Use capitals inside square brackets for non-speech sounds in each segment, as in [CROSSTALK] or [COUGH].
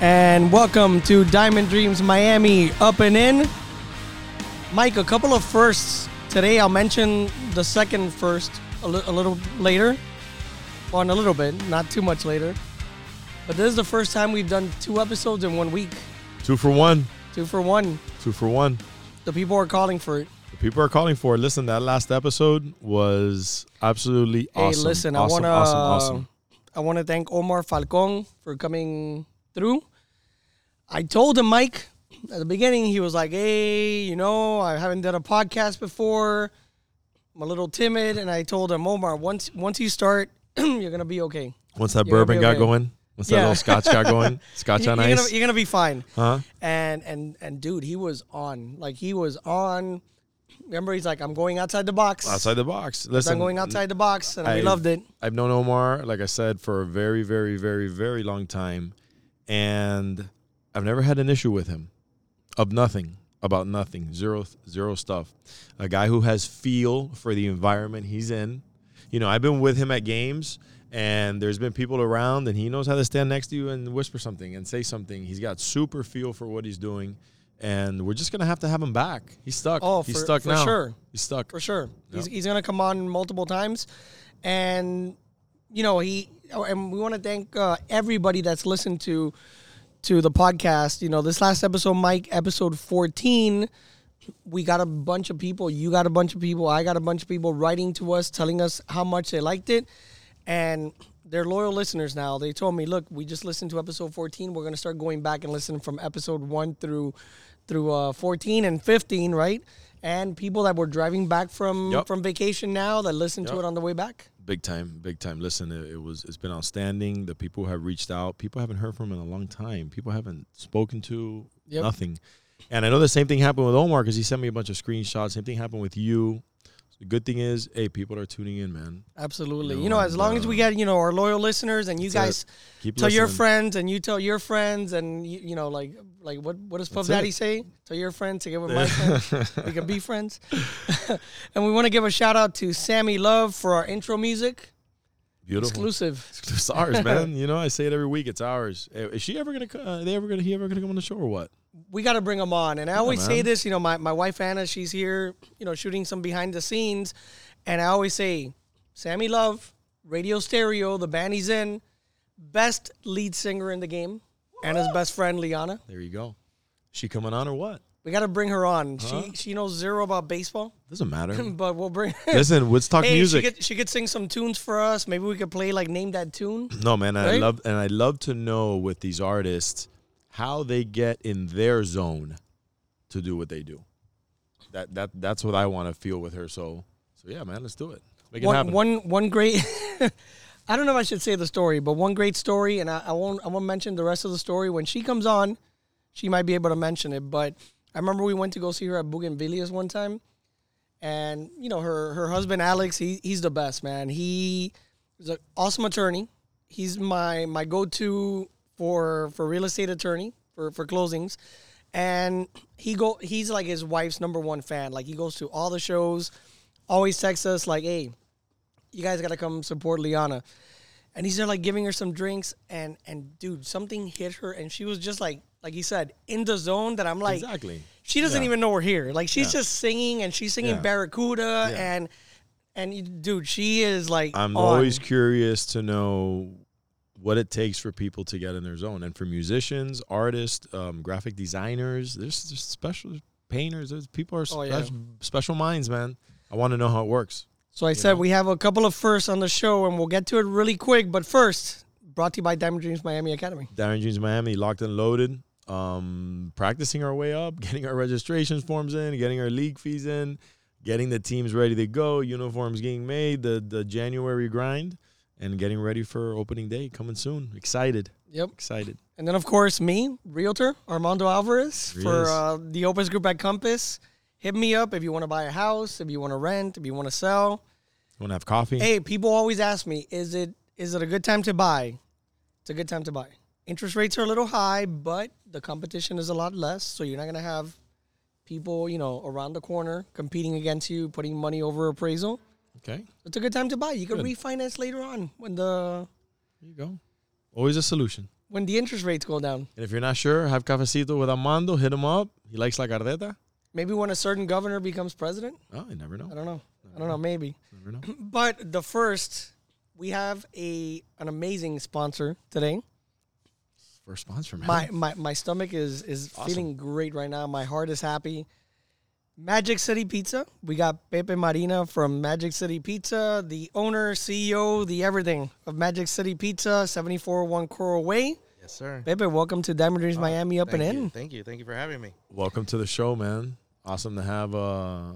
and welcome to Diamond Dreams Miami Up and In. Mike, a couple of firsts today. I'll mention the second first a, li- a little later, on a little bit, not too much later. But this is the first time we've done two episodes in one week. Two for one. Two for one. Two for one. The people are calling for it. The people are calling for it. Listen, that last episode was absolutely awesome. Hey, awesome. listen, I wanna awesome, awesome. I want to thank Omar Falcon for coming through. I told him, Mike, at the beginning, he was like, "Hey, you know, I haven't done a podcast before. I'm a little timid." And I told him, Omar, once once you start, [CLEARS THROAT] you're gonna be okay. Once that You're bourbon got okay. going, once that little scotch got going, [LAUGHS] scotch You- on you're, ice, gonna, you're gonna be fine. huh? And and and dude, he was on. Like he was on. Remember, he's like, "I'm going outside the box. Outside the box. Listen, I'm going outside the box," and we I- loved it. I've known Omar, like I said, for a very, very, very, very long time, and I've never had an issue with him, of nothing, about nothing, zero, zero stuff. A guy who has feel for the environment he's in. You know, I've been with him at games, and there's been people around, and he knows how to stand next to you and whisper something and say something. He's got super feel for what he's doing, and we're just gonna have to have him back. He's stuck. Oh, he's for- stuck for now. sure. He's stuck. for sure. He's, he's gonna come on multiple times, and you know he and we want to thank uh, everybody that's listened to to the podcast. You know, this last episode, Mike, episode fourteen, we got a bunch of people. You got a bunch of people. I got a bunch of people writing to us, telling us how much they liked it, and they're loyal listeners now. They told me, "Look, we just listened to episode 14. We're gonna start going back and listening from episode one through through uh, 14 and 15, right?" And people that were driving back from Yep. from vacation now that listened to it on the way back. Big time, big time. Listen, it, it was it's been outstanding. The people have reached out, people haven't heard from in a long time. People haven't spoken to Yep. nothing. And I know the same thing happened with Omar because he sent me a bunch of screenshots. Same thing happened with you. The good thing is, hey, people are tuning in, man. Absolutely. No, you know, as long as we uh, get you know our loyal listeners and you That's guys Keep tell your friends and you tell your friends and you, you know like like what what does Puff That's it. Daddy say? Tell your friends to get with [LAUGHS] my friends. we can be friends. [LAUGHS] and we want to give a shout out to Sammy Love for our intro music. Beautiful. Exclusive. It's ours, man. [LAUGHS] you know, I say it every week. It's ours. Eh, Is she ever gonna? Uh, they ever gonna? He ever gonna come on the show or what? We got to bring them on. And I always say this, you know, my, my wife Anna, she's here, you know, shooting some behind the scenes. And I always say, Sammy Love, Radio Stereo, the band he's in, best lead singer in the game. Anna's best friend, Liana. There you go. She coming on or what? We got to bring her on. Huh? She she knows zero about baseball, Doesn't matter. [LAUGHS] but we'll bring. [LAUGHS] Listen, let's talk hey, music. she could she could sing some tunes for us. Maybe we could play like name that tune. No, man, I love and I love to know with these artists how they get in their zone to do what they do. That that that's what I want to feel with her. So so yeah, man, let's do it. Make it One happen. one one great. [LAUGHS] I don't know if I should say the story, but one great story, and I, I won't I won't mention the rest of the story. When she comes on, she might be able to mention it. But I remember we went to go see her at Bougainvilleas one time, and you know her her husband Alex, he he's the best man. He is an awesome attorney. He's my my go to for for real estate attorney for for closings, and he go he's like his wife's number one fan. Like he goes to all the shows, always texts us like, hey you guys gotta come support Liana. And he's there like giving her some drinks and and dude, something hit her and she was just like like he said, in the zone that I'm like exactly. she doesn't Yeah. even know we're here. Like she's Yeah. just singing and she's singing Yeah. Barracuda and and dude, she is like I'm on. always curious to know what it takes for people to get in their zone, and for musicians, artists, um, graphic designers, there's just special painters. There's people are Oh, yeah. special, minds, man. I want to know how it works. So I said know? we have a couple of firsts on the show and we'll get to it really quick. But first, brought to you by Diamond Dreams Miami Academy. Diamond Dreams Miami, locked and loaded. Um, practicing our way up, [LAUGHS] getting our registrations forms in, getting our league fees in, getting the teams ready to go, uniforms getting made, the the January grind, and getting ready for opening day coming soon. Excited, Yep. excited. And then of course me, realtor Armando Alvarez for uh, the Opus Group at Compass. Hit me up if you want to buy a house, if you want to rent, if you want to sell. You Want to have coffee? Hey, people always ask me, is it is it a good time to buy? It's a good time to buy. Interest rates are a little high, but the competition is a lot less, so you're not gonna have people, you know, around the corner competing against you, putting money over appraisal. Okay, It's a good time to buy. You can Good. refinance later on when the there you go. Always a solution. when the interest rates go down. And if you're not sure, have cafecito with Armando. Hit him up. He likes la cardeta. Maybe when a certain governor becomes president. Oh, you never know. I don't know. I don't know. Maybe. Never know. [CLEARS THROAT] But the first, we have a an amazing sponsor today. First sponsor, man. My my, my stomach is is feeling great right now. My heart is happy. Magic City Pizza. We got Pepe Marina from Magic City Pizza, the owner, CEO, the everything of Magic City Pizza, 741 Coral Way. Yes, sir. Pepe, welcome to Diamond Dreams Miami Up and you. In. Thank you. Thank you for having me. Welcome to the show, man. Awesome to have. Uh,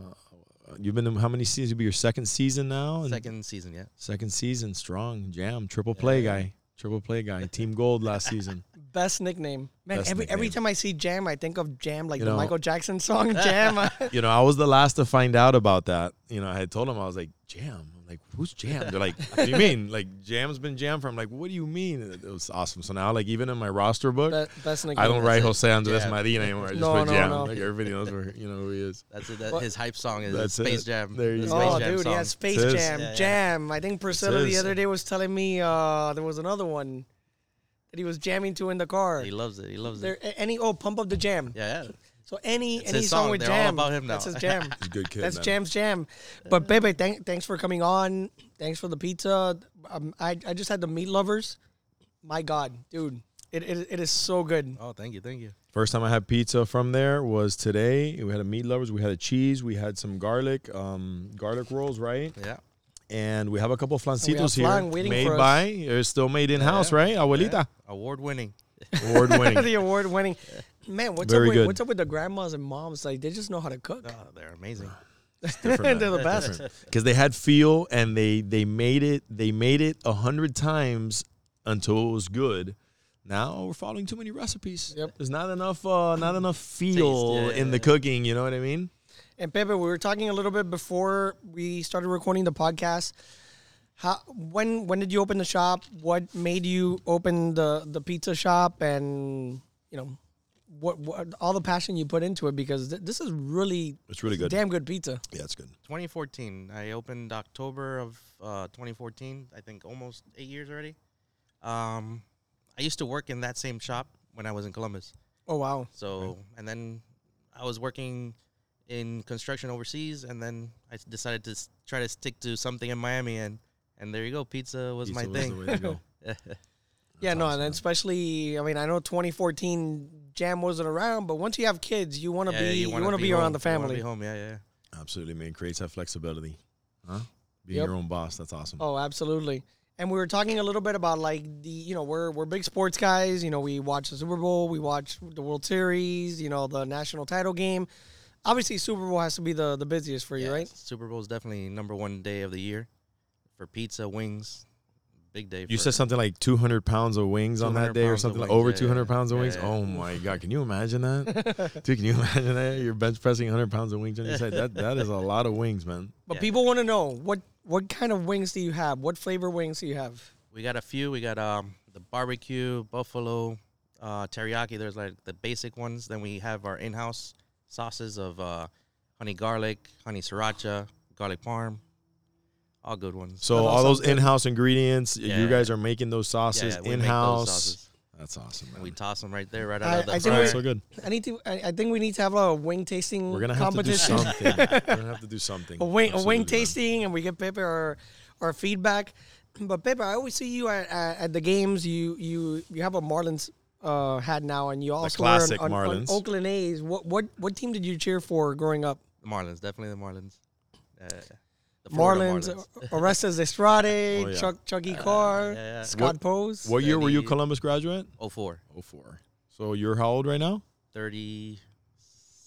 you've been in how many seasons? You'll be your second season now. And Second season, yeah. second season, strong jam, triple play guy, triple play guy, team gold last season. Best nickname. Man, Best every every time I see Jam, I think of Jam, like You the know- Michael Jackson song Jam. [LAUGHS] You know, I was the last to find out about that. You know, I had told him I was like, Jam. I'm like, who's Jam? They're like, what do you mean? Like, Jam's been Jam for. I'm like, what do you mean? It, it was awesome. So now, like, even in my roster book, Be- best nickname. I don't write it. Jose Andres Jam. Marina anymore. I just No, put no, Jam. no. Like everybody knows where you know who he is. That's it. That, What- his hype song is That's Space it. Jam. There you the go. Space Oh, Jam dude, song. yeah, Space Jam, Yeah, yeah. Jam. I think Priscilla the other day was telling me uh, there was another one that he was jamming to in the car. He loves it. He loves There, it. a- any oh, pump up the jam. Yeah, yeah. So any It's any his song, song. with They're all jam, about him now. that's his jam. [LAUGHS] He's a good kid. that's man. Jam's jam. But Pepe, thank, thanks for coming on. Thanks for the pizza. Um, I I just had the meat lovers. My God, dude, it, it it is so good. Oh, thank you. Thank you. First time I had pizza from there was today. We had a meat lovers. We had a cheese. We had some garlic, um, garlic rolls, right? Yeah. And we have a couple of flancitos here, flan waiting made for by. It's still made in house, Yeah. right? Abuelita, Award winning. award winning. [LAUGHS] the award winning. Man, what's Very up with good. what's up with the grandmas and moms? Like they just know how to cook. Oh, they're amazing. [LAUGHS] They're the best. because they had feel and they they made it they made it a hundred times until it was good. Now we're following too many recipes. Yep. There's not enough uh not enough feel yeah, in the yeah. cooking. You know what I mean? And Pepe, we were talking a little bit before we started recording the podcast. How when when did you open the shop? What made you open the the pizza shop? And you know, what, what all the passion you put into it because th- this is really It's really good. damn good pizza. Yeah, it's good. 2014. I opened October of uh, 2014. I think almost eight years already. Um, I used to work in that same shop when I was in Columbus. Oh wow! So, and then I was working in construction overseas, and then I decided to s- try to stick to something in Miami, and and there you go. Pizza was Pizza my was thing. the way to go. [LAUGHS] yeah, no, awesome, and especially I mean I know 2014 Jam wasn't around, but once you have kids, you want to be you want to be, around home. the You wanna family. Be home, yeah, yeah. Absolutely, man. Creates that flexibility. Huh? Being Yep. your own boss. That's awesome. Oh, absolutely. And we were talking a little bit about like the you know we're we're big sports guys. You know we watch the Super Bowl, we watch the World Series, you know the national title game. Obviously, Super Bowl has to be the the busiest for you, Yeah, right? Super Bowl is definitely number one day of the year for pizza, wings. Big day. You said something like 200 pounds of wings on that day, or something like over yeah, 200 yeah. pounds of Yeah, wings. yeah. Oh my god, can you imagine that, [LAUGHS] dude? Can you imagine that? You're bench pressing 100 pounds of wings on your side. That that is a lot of wings, man. [LAUGHS] But Yeah. people want to know what what kind of wings do you have? What flavor wings do you have? We got a few. We got um the barbecue, buffalo, uh, teriyaki. There's like the basic ones. Then we have our in-house sauces of uh, honey garlic, honey sriracha, garlic parm. All good ones. So all all those in-house ingredients, you guys are making those Yeah, sauces yeah, we make those in-house. sauces. That's awesome, man. we toss them right there, right I- out of the I think fryer. so good. I need to. I, I think we need to have a wing tasting We're gonna have to do something. We're gonna [LAUGHS] have to do something. a wing, a wing tasting, and we get Pepe our our feedback. But Pepe, I always see you at, at, at the games. You you you have a Marlins uh, hat now, and you also classic wear an, an- an Marlins. Oakland A's. What what what team did you cheer for growing up? The Marlins, definitely the Marlins. Uh, the Florida Marlins, Marlins. Orestes Destrade, [LAUGHS] Oh, yeah. Chuck Chucky Carr, yeah, yeah. Scott What- Pose. What year were you Columbus graduate? 04. 04. So you're how old right now?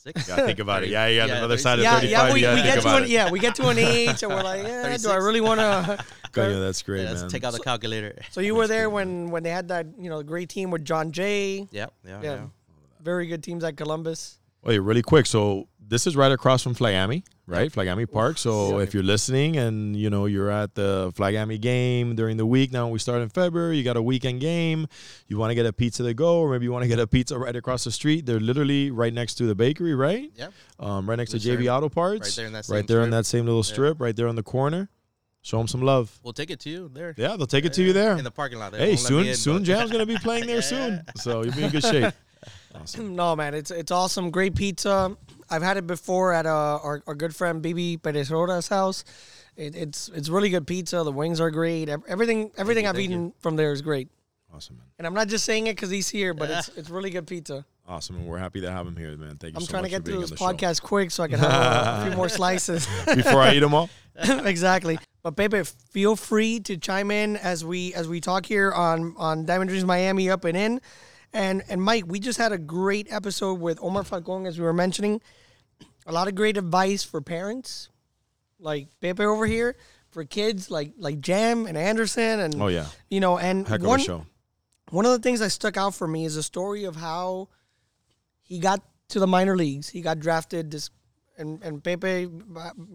36. Gotta think about it. Yeah, you got Yeah, another thirty- side of yeah, 35. yeah, we, you we get to an it. yeah, we get to an age, and we're like, yeah, [LAUGHS] do I really want to? Coño, that's great, Yeah, let's man. take out the calculator. So you [LAUGHS] were there when when they had that you know great team with Jon Jay. Yep. Yeah. Yeah, yeah. very good teams at Columbus. Wait, really quick. So this is right across from Flagami, right? Flagami Park. So Yeah. if you're listening and you know you're at the Flagami game during the week, now we start in February. You got a weekend game. You want to get a pizza to go, or maybe you want to get a pizza right across the street. They're literally right next to the bakery, right? Yep. Um, right next to Yes, JV. Auto Parts. Right there in that Right same there in strip. that same little Yeah. strip, right there on the corner. Show them some love. We'll take it to you there. Yeah, they'll take it to you there. in the parking lot. They Hey, won't let me soon in, soon Jam's gonna be playing there [LAUGHS] soon. So you'll be in good shape. [LAUGHS] Awesome. No, man, it's it's awesome. Great pizza. I've had it before at uh, our our good friend Bibi Perez Roda's house. It, it's it's really good pizza. The wings are great. Everything everything you, I've thank you. eaten from there is great. Awesome, man. And I'm not just saying it because he's here, but it's it's really good pizza. Awesome, and we're happy to have him here, man. Thank you I'm so trying to get through this the show. podcast quick so I can have a, a few more [LAUGHS] slices. Before I eat them all. [LAUGHS] exactly. But Pepe, feel free to chime in as we as we talk here on on Diamond Dreams Miami up and in. And and Mike, we just had a great episode with Omar Falcon as we were mentioning. A lot of great advice for parents, like Pepe over here, for kids like like Jam and Anderson and Oh yeah, you know and heck of one a show. one of the things that stuck out for me is the story of how he got to the minor leagues. He got drafted this and and Pepe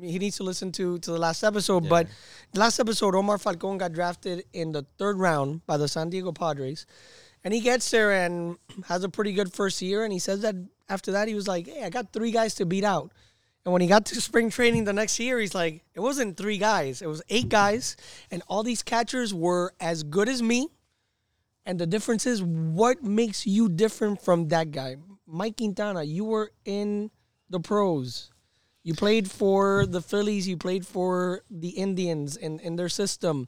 he needs to listen to to the last episode, but the last episode Omar Falcon got drafted in the third round by the San Diego Padres. And he gets there and has a pretty good first year and he says that after that he was like, "Hey, I got 3 guys to beat out." And when he got to [LAUGHS] spring training the next year, he's like, "It wasn't 3 guys, it was 8 guys and all these catchers were as good as me." And the difference is what makes you different from that guy. Mike Quintana, you were in the pros. You played for the Phillies, you played for the Indians in, in their system.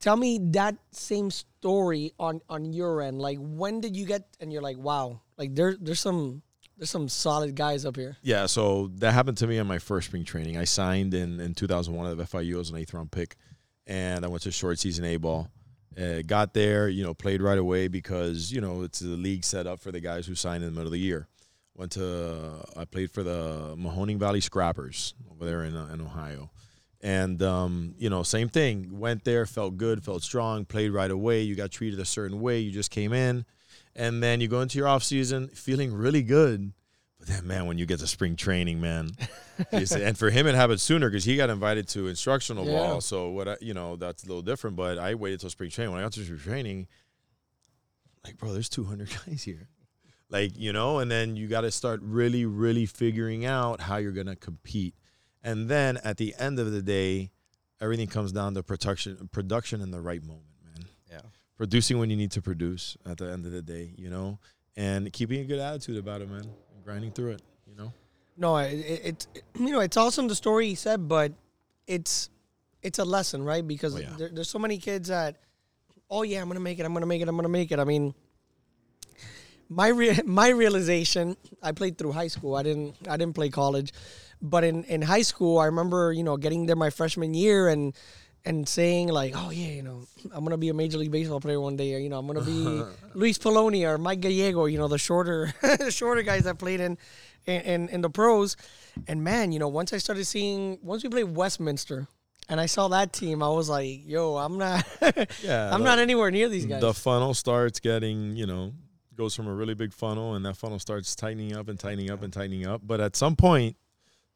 Tell me that same story on, on your end. Like when did you get and you're like, wow, like there there's some there's some solid guys up here. Yeah, so that happened to me in my first spring training. I signed in, in 2001 at FIU as an eighth round pick, and I went to short season A ball. Uh, got there, you know, played right away because you know it's the league set up for the guys who signed in the middle of the year. Went to I played for the Mahoning Valley Scrappers over there in uh, in Ohio, and um, you know same thing. Went there, felt good, felt strong, played right away. You got treated a certain way. You just came in, and then you go into your off season feeling really good. But then, man, when you get to spring training, man, [LAUGHS] and for him it happened sooner because he got invited to instructional Yeah. ball. So what I, you know, that's a little different. But I waited till spring training. When I got to spring training, like, bro, there's 200 [LAUGHS] guys here, like you know, and then you got to start really, really figuring out how you're gonna compete. And then at the end of the day, everything comes down to production, production in the right moment, man Yeah. Producing when you need to produce at the end of the day, you know, and keeping a good attitude about it, man, and grinding through it, you know. No, it, it, it [CLEARS THROAT] you know it's awesome the story he said, but it's it's a lesson, right? Because Oh, yeah. there, there's so many kids that, oh yeah, I'm gonna make it, I'm gonna make it, I'm gonna make it. I mean, my re- [LAUGHS] my realization, I played through high school. I didn't I didn't play college, but in in high school, I remember you know getting there my freshman year and. And saying like, oh yeah, you know, I'm gonna be a major league baseball player one day. Or, you know, I'm gonna be [LAUGHS] Luis Polonia or Mike Gallego. You know, the shorter, [LAUGHS] shorter guys that played in, in, in, in the pros. And man, you know, once I started seeing, once we played Westminster, and I saw that team, I was like, yo, I'm not, [LAUGHS] Yeah, I'm the- not anywhere near these guys. The funnel starts getting, you know, goes from a really big funnel, and that funnel starts tightening up and tightening up and tightening up. But at some point,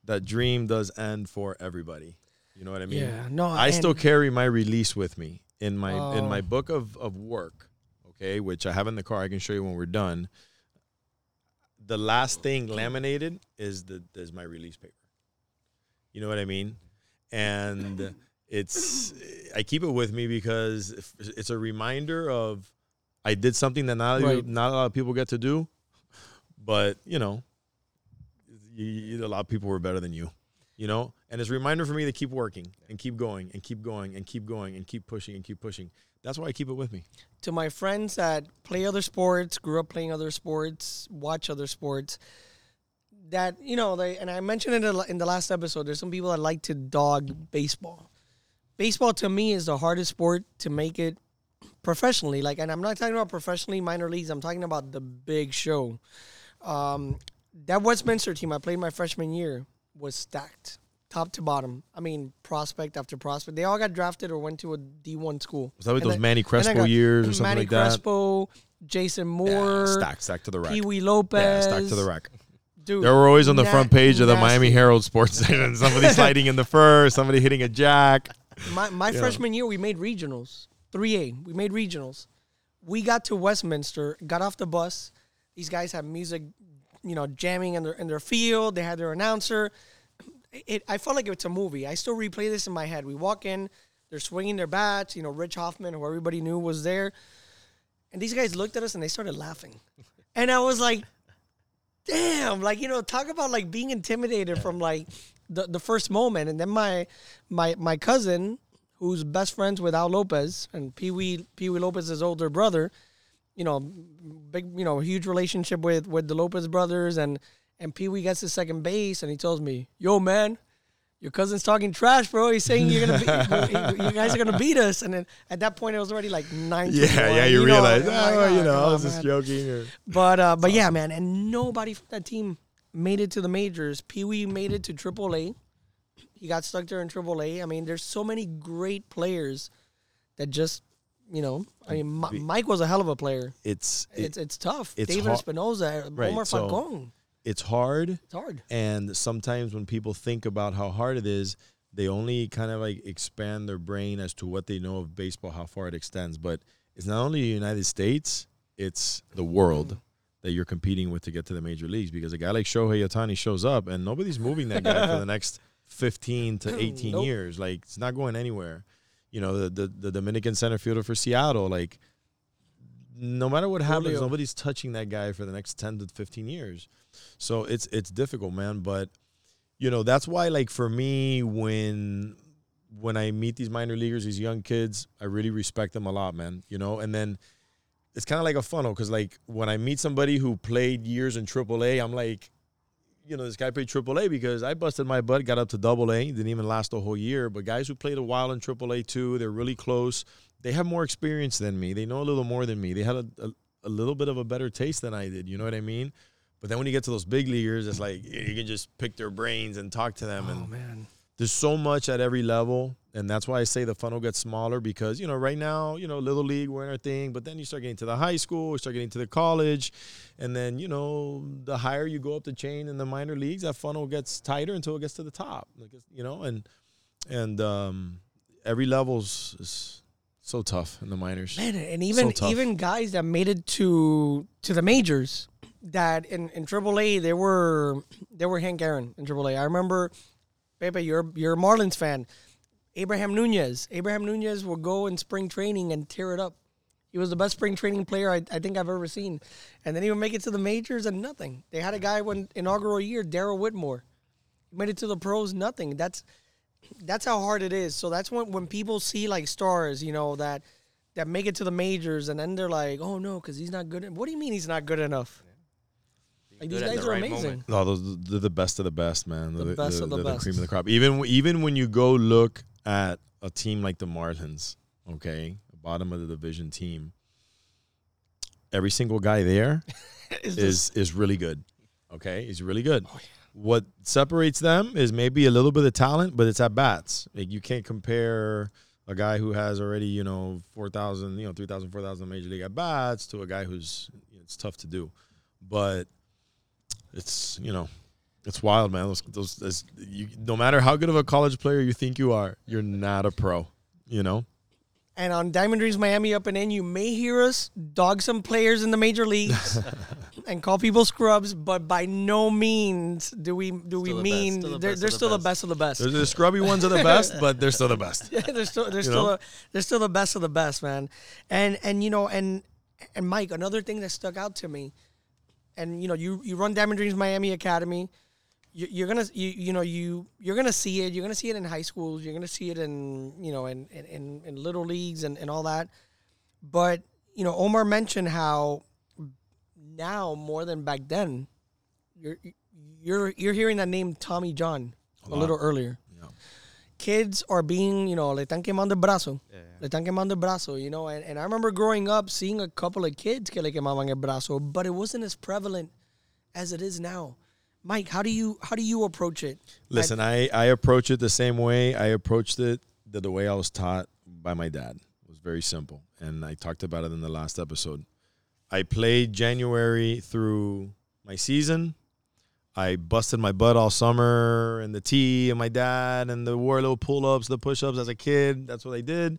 that dream does end for everybody. You know what I mean? yeah, no, I still carry my release with me in my in Oh. my book of of work, okay, which I have in the car. I can show you when we're done. The last thing laminated is the is my release paper. You know what I mean? And it's I keep it with me because it's a reminder of I did something that not Right. not a lot of people get to do, but you know, you, you, a lot of people were better than you you know and it's a reminder for me to keep working and keep going and keep going and keep going and keep pushing and keep pushing that's why i keep it with me to my friends that play other sports, grew up playing other sports, watch other sports. That you know, they and I mentioned it in the- last episode. There's some people that like to dog baseball. Baseball to me is the hardest sport to make it professionally. Like, and I'm not talking about professionally minor leagues. I'm talking about the big show. Um, that Westminster team I played my freshman year was stacked, top to bottom. I mean, prospect after prospect. They all got drafted or went to a D1 school. was that with And those then- manny and then I crespo years or something Manny like that Manny Crespo, Jason yeah, Moore, stack stack to the rack Pee Wee yeah Lopez. stack to the rack Dude, they were always on the na- front page of the nasty. miami herald sports [LAUGHS] section somebody sliding in the fur somebody hitting a jack My, my Yeah. freshman year, we made regionals, 3A. We made regionals. We got to Westminster, got off the bus. These guys had music, you know, jamming in their in their field. They had their announcer. it, I felt like it's a movie. I still replay this in my head. We walk in, they're swinging their bats. You know, Rich Hofman, who everybody knew was there, and these guys looked at us and they started laughing, [LAUGHS] and I was like, "Damn!" Like you know, talk about like being intimidated from like the the first moment, and then my my my cousin, who's best friends with Al Lopez and Pee Wee Pee Wee Lopez's older brother, you know, big you know huge relationship with with the Lopez brothers and and Pee Wee gets to second base and he tells me, "Yo, man, your cousin's talking trash, bro. He's saying you're gonna, be, [LAUGHS] you guys are gonna beat us." And then at that point, it was already like nine. Yeah, yeah, you, know, realize, I'm oh, like, you "Ah, know, I was just man." joking. Or, But uh, but yeah, man, and nobody from that team made it to the majors. Pee Wee made it to AAA. He got stuck there in AAA. I mean, there's so many great players that just, you know, I mean, Mi- Mike was a hell of a player. it's it- It's it's tough. it's David har- Espinoza, uh, Right, Omar so- Falcon. it's hard. It's hard. And sometimes when people think about how hard it is, they only kind of like expand their brain as to what they know of baseball, how far it extends. But it's not only the United States, it's the world mm. that you're competing with to get to the major leagues. Because a guy like Shohei Ohtani shows up and nobody's moving that guy for the [LAUGHS] next 15 to 18 Nope. years. Like it's not going anywhere. You know, the, the, the Dominican center fielder for Seattle, like no matter what happens, Julio. nobody's touching that guy for the next 10 to 15 years. So it's it's difficult, man. But you know, that's why like for me, when when I meet these minor leaguers, these young kids, I really respect them a lot, man. You know, and then it's kind of like a funnel because like when I meet somebody who played years in AAA, I'm like, you know, this guy played AAA because I busted my butt, got up to Double A, didn't even last a whole year. But guys who played a while in AAA too, they're really close. They have more experience than me. They know a little more than me. They had a, a, a little bit of a better taste than I did. You know what I mean? But then when you get to those big leaguers, it's like you can just pick their brains and talk to them. Oh and man. There's so much at every level, and that's why I say the funnel gets smaller because you know right now you know little league we're in our thing, but then you start getting to the high school, you start getting to the college, and then you know the higher you go up the chain in the minor leagues, that funnel gets tighter until it gets to the top. Like it's- you know, and and um, every level's is so tough in the minors. Man, and even tough. even guys that made it to to the majors that in in AAA they were they were Hank Aaron in AAA. I remember, Pepe, you're you're a Marlins fan. Abraham Nunez. Abraham Nunez will go in spring training and tear it up. He was the best spring training player I, I think I've ever seen. And then he would make it to the majors and nothing. They had a guy when inaugural year, Darrell Whitmore. He made it to the pros, nothing. That's that's how hard it is. So that's when when people see like stars, you know, that that make it to the majors and then they're like, "Oh no, cuz he's not good." What do you mean he's not good enough? Like these guys the are right amazing. moment. No, those they're the best of the best, man. The They're best they're- of the they're best. cream of the crop. Even even when you go look at a team like the Marlins, okay, bottom of the division team, every single guy there [LAUGHS] is is just- is really good. Okay, he's really good. Oh, yeah. What separates them is maybe a little bit of talent, but it's at bats. Like you can't compare a guy who has already you know four thousand, you know three thousand, four thousand major league at bats to a guy who's it's tough to do, but it's you know it's wild, man. Those those, those you, no matter how good of a college player you think you are, you're not a pro. You know. and on Diamond Dreams Miami up and in, you may hear us dog some players in the major leagues [LAUGHS] and call people scrubs, but by no means do we do we Still the mean still the they're, best they're of the still the best. best of the best. There's the scrubby ones are the best, but they're still the best. [LAUGHS] Yeah, they're still they're You still a, they're still the best of the best, man. And and you know and and Mike, another thing that stuck out to me, and you know you you run Diamond Dreams Miami Academy. You, you're gonna you, you know you you're gonna see it. You're gonna see it in high schools. You're gonna see it in you know in in, in, little leagues and, and all that. But you know Omar mentioned how now more than back then, you're you're you're hearing that name Tommy John a, lot. little earlier. Kids are being, you know, le están quemando el brazo. Yeah. Le están quemando el brazo, you know. And, and I remember growing up seeing a couple of kids que le quemaban el brazo, but it wasn't as prevalent as it is now. Mike, how do you how do you approach it? Listen, I, I approach it the same way. I approached it the, the way I was taught by my dad. It was very simple. And I talked about it in the last episode. I played January through my season. I busted my butt all summer and the tee and my dad and the wore little pull ups, the push ups as a kid. That's what I did.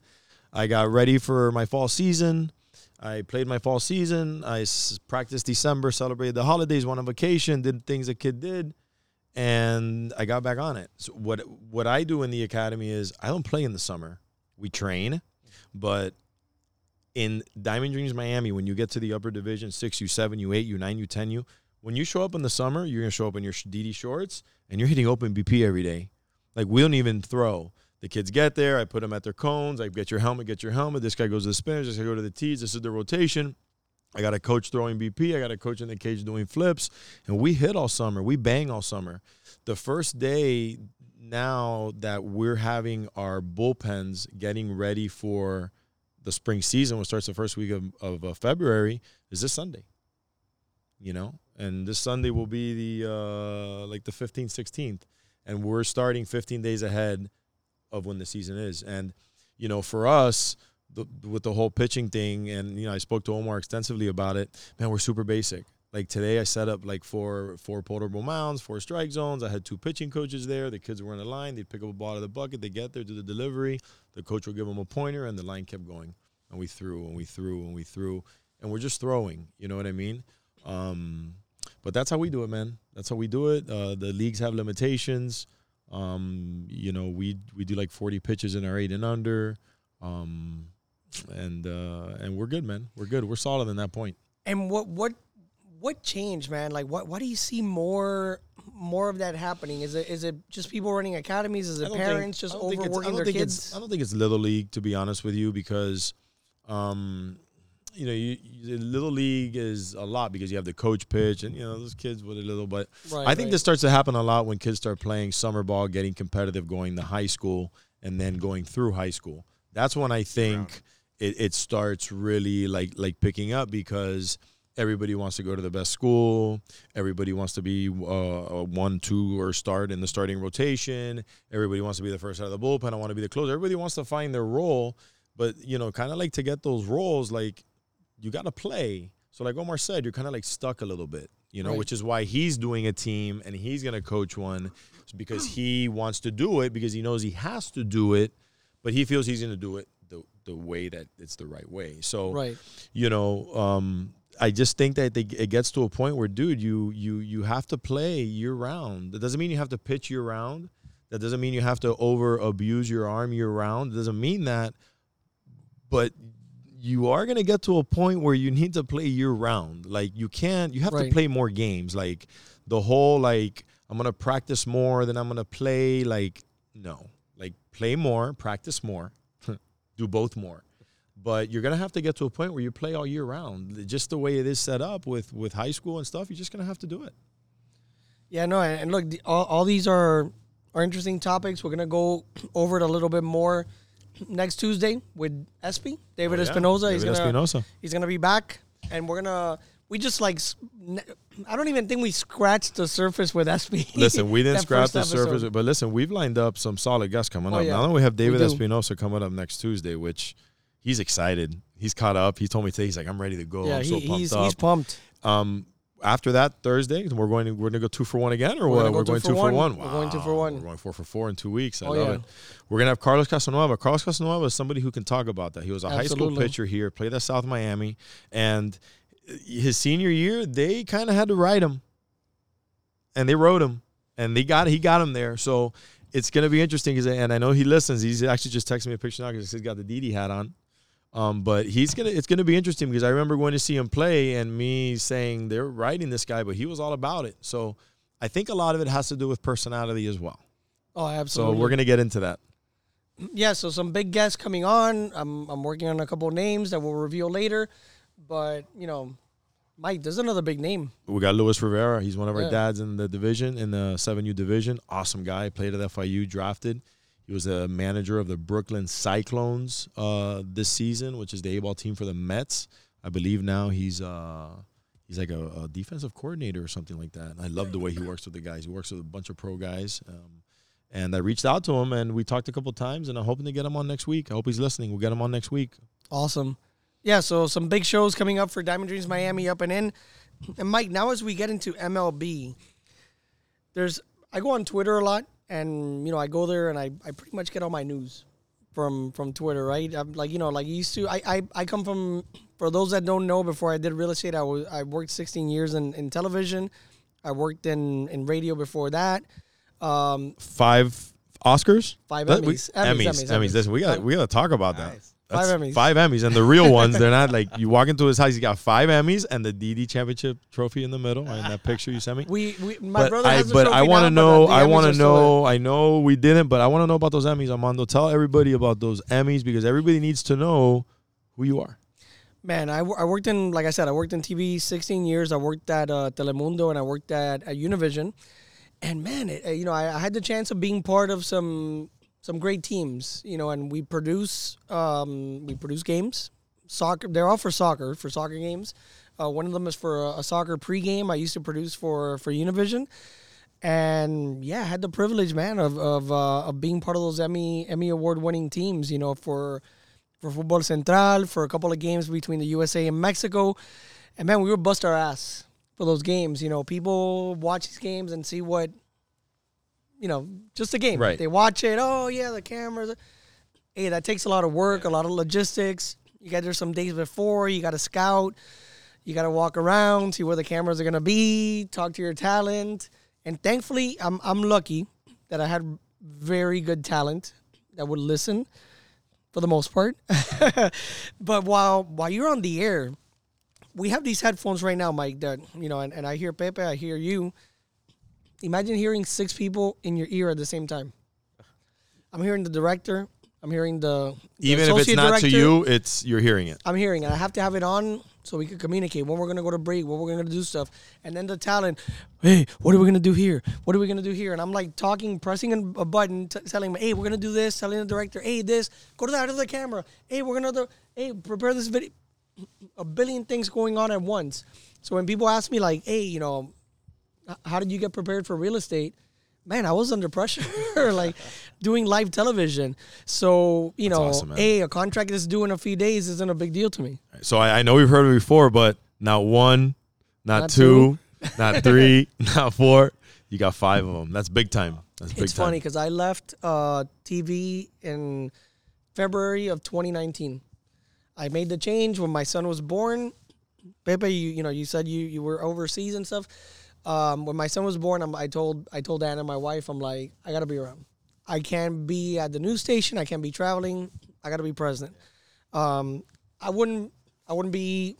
I got ready for my fall season. I played my fall season. I s- practiced December, celebrated the holidays, went on vacation, did things a kid did and I got back on it. So what what I do in the academy is I don't play in the summer. We train, but in Diamond Dreams Miami, when you get to the upper division, six U, seven U, eight U, nine U, ten U, when you show up in the summer, you're gonna show up in your DD shorts and you're hitting open BP every day. Like we don't even throw. The kids get there. I put them at their cones. I get your helmet, get your helmet. This guy goes to the spinners. This guy go to the tees. This is the rotation. I got a coach throwing BP. I got a coach in the cage doing flips, and we hit all summer. We bang all summer. The first day now that we're having our bullpens getting ready for the spring season, which starts the first week of, of uh, February, is this Sunday. You know, and this Sunday will be the uh, like the 15th, 16th, and we're starting 15 days ahead of when the season is. And you know, for us, the, with the whole pitching thing, and you know, I spoke to Omar extensively about it. Man, we're super basic. Like today, I set up like four four portable mounds, four strike zones. I had two pitching coaches there. The kids were in the line. They'd pick up a ball out of the bucket. They get there, do the delivery. The coach will give them a pointer, and the line kept going. And we threw, and we threw, and we threw, and we're just throwing. You know what I mean? Um, but that's how we do it, man. That's how we do it. Uh, the leagues have limitations. Um, you know, we we do like 40 pitches in our eight and under. Um, and uh, and we're good, man. We're good. We're solid in that point. And what what what changed, man? Like, what why do you see more more of that happening? Is it is it just people running academies? Is it parents think, just overworking their kids? I don't think it's little league, to be honest with you, because, um, you know, you, you, little league is a lot because you have the coach pitch, and you know those kids with a little. But right, I think right. this starts to happen a lot when kids start playing summer ball, getting competitive, going to high school, and then going through high school. That's when I think it, it starts really like like picking up because everybody wants to go to the best school. Everybody wants to be uh, one, two, or start in the starting rotation. Everybody wants to be the first out of the bullpen. I want to be the closer. Everybody wants to find their role, but you know, kind of like to get those roles, like you got to play. So, like Omar said, you're kind of like stuck a little bit, you know, right. which is why he's doing a team and he's going to coach one because he wants to do it because he knows he has to do it, but he feels he's going to do it the the way that it's the right way. So, right. you know, um, I just think that they, it gets to a point where, dude, you you you have to play year round. That doesn't mean you have to pitch year round. That doesn't mean you have to over abuse your arm year round. It doesn't mean that. But you are going to get to a point where you need to play year round. Like you can't. You have right. to play more games. Like the whole like I'm going to practice more than I'm going to play. Like no. Like play more, practice more [LAUGHS] do both more. But you're gonna have to get to a point where you play all year round. Just the way it is set up with with high school and stuff, you're just gonna have to do it. Yeah, no, and look, the, all, all these are are interesting topics. We're gonna go [CLEARS THROAT] over it a little bit more next Tuesday with Espy David oh, yeah. Espinosa. David he's gonna Espinosa. he's gonna be back, and we're gonna we just like I don't even think we scratched the surface with Espy. [LAUGHS] Listen, we didn't scratch the episode. surface, but listen, we've lined up some solid guests coming oh, up. Yeah. Now we have David we Espinosa coming up next Tuesday, which he's excited. He's caught up. He told me today he's like, I'm ready to go. Yeah, I'm he, so pumped he's, up. He's pumped. Um, after that Thursday, we're going to we're going to go two for one again, or we're, what? Go we're going two, for, one. one. Wow. We're going two for one. We're going four for four in two weeks. I oh, love yeah. it. We're gonna have Carlos Casanova. Carlos Casanova is somebody who can talk about that. He was a Absolutely. high school pitcher here, played at South Miami, and his senior year, they kind of had to write him, and they wrote him, and they got he got him there. So it's gonna be interesting. And I know he listens. He's actually just texting me a picture now because he's got the DD hat on. Um, but he's gonna it's gonna be interesting because I remember going to see him play and me saying they're writing this guy, but he was all about it. So I think a lot of it has to do with personality as well. Oh, absolutely. So we're gonna get into that. Yeah, so some big guests coming on. I'm I'm working on a couple names that we'll reveal later. But you know, Mike, there's another big name. We got Luis Rivera. He's one of yeah. our dads in the division, in the 7U division. Awesome guy. Played at FIU, drafted. He was a manager of the Brooklyn Cyclones uh, this season, which is the A-ball team for the Mets. I believe now he's uh, he's like a, a, defensive coordinator or something like that. And I love the way he works with the guys. He works with a bunch of pro guys. Um, and I reached out to him, and we talked a couple times, and I'm hoping to get him on next week. I hope he's listening. We'll get him on next week. Awesome. Yeah, so some big shows coming up for Diamond Dreams Miami up and in. And Mike, now as we get into MLB, there's I go on Twitter a lot and you know, I go there and I, I pretty much get all my news from from Twitter, right? I'm like, you know, like used to I, I, I come from for those that don't know, before I did real estate, I was I worked 16 years in, in television. I worked in in radio before that. Um, Five Oscars. five Emmys. Emmys. Emmys. Emmys. Listen, we got we got to talk about that. Nice. Five Emmys. Five Emmys, and the real [LAUGHS] ones. They're not like you walk into his house. He got five Emmys and the DD Championship trophy in the middle. In that picture you sent me. We, we my but brother I, has but I want to now, know. I want to know. I know we didn't, but I want to know about those Emmys, Armando. Tell everybody about those Emmys because everybody needs to know who you are. Man, I, I worked in, like I said, I worked in TV 16 years. I worked at uh, Telemundo and I worked at, at Univision. And man, it, uh, you know, I, I had the chance of being part of some some great teams, you know, and we produce um, we produce games, soccer. They're all for soccer, for soccer games. Uh, one of them is for a, a soccer pregame. I used to produce for for Univision, and yeah, had the privilege, man, of of, uh, of being part of those Emmy Emmy award winning teams. You know, for for Football Central, for a couple of games between the USA and Mexico. And man, we would bust our ass for those games. You know, people watch these games and see what, you know, just a game. Right. They watch it. Oh yeah, the cameras. Hey, that takes a lot of work, a lot of logistics. You got there some days before. You got to scout. You got to walk around, see where the cameras are gonna be, talk to your talent. And thankfully, I'm I'm lucky that I had very good talent that would listen for the most part. [LAUGHS] but while while you're on the air, we have these headphones right now, Mike. That you know, and, and I hear Pepe, I hear you. Imagine hearing six people in your ear at the same time. I'm hearing the director. I'm hearing the, the Even if it's not to you, it's you're hearing it. I'm hearing it. I have to have it on so we can communicate when we're gonna go to break, when we're gonna do stuff, and then the talent. Hey, what are we gonna do here? What are we gonna do here? And I'm like talking, pressing a button, t- telling me, hey, we're gonna do this. Telling the director, hey, this. Go to the other camera. Hey, we're gonna do. Hey, prepare this video. A billion things going on at once. So when people ask me like, hey, you know, how did you get prepared for real estate? Man, I was under pressure, [LAUGHS] like doing live television. So you know, awesome, hey, a contract that's due in a few days isn't a big deal to me. So I, I know we've heard it before, but not one, not, Not two, [LAUGHS] not three, [LAUGHS] not four. You got five of them. That's big time. That's big It's time. funny because I left uh, TV in February of 2019. I made the change when my son was born. Pepe, you you know you said you you were overseas and stuff. Um, when my son was born, I'm, I told I told Anna, my wife, I'm like I gotta be around. I can't be at the news station. I can't be traveling. I gotta be present. Um, I wouldn't I wouldn't be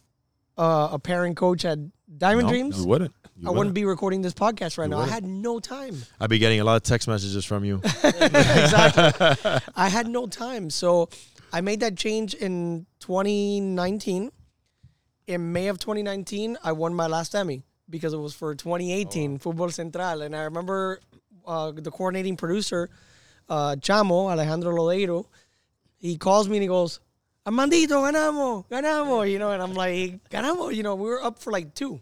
uh, a parent coach at Diamond No, Dreams. You wouldn't. You I wouldn't be recording this podcast right now. I wouldn't. had no time. I'd be getting a lot of text messages from you. [LAUGHS] exactly. I had no time. So I made that change in 2019. In May of 2019, I won my last Emmy because it was for 2018 Football Central. And I remember uh, the coordinating producer, uh, Chamo, Alejandro Lodeiro, he calls me and he goes, Armandito, ganamos, ganamos, you know, and I'm like, ganamos, you know, we were up for like two.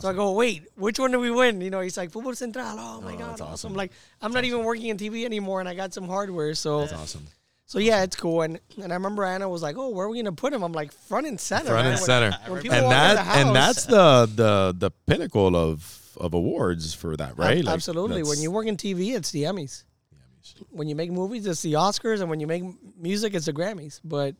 So I go, wait, which one did we win? You know, he's like, Football Central. Oh my God, that's awesome. awesome. Like, I'm not even working in TV anymore and I got some hardware. So, That's awesome. So yeah, it's cool. And and I remember Anna was like, oh, where are we going to put him? I'm like, front and center. Front and center. When And that house, and that's the the the pinnacle of of awards for that, right? Like, absolutely. When you work in TV, it's the Emmys. Emmys. When you make movies, it's the Oscars. And when you make music, it's the Grammys. But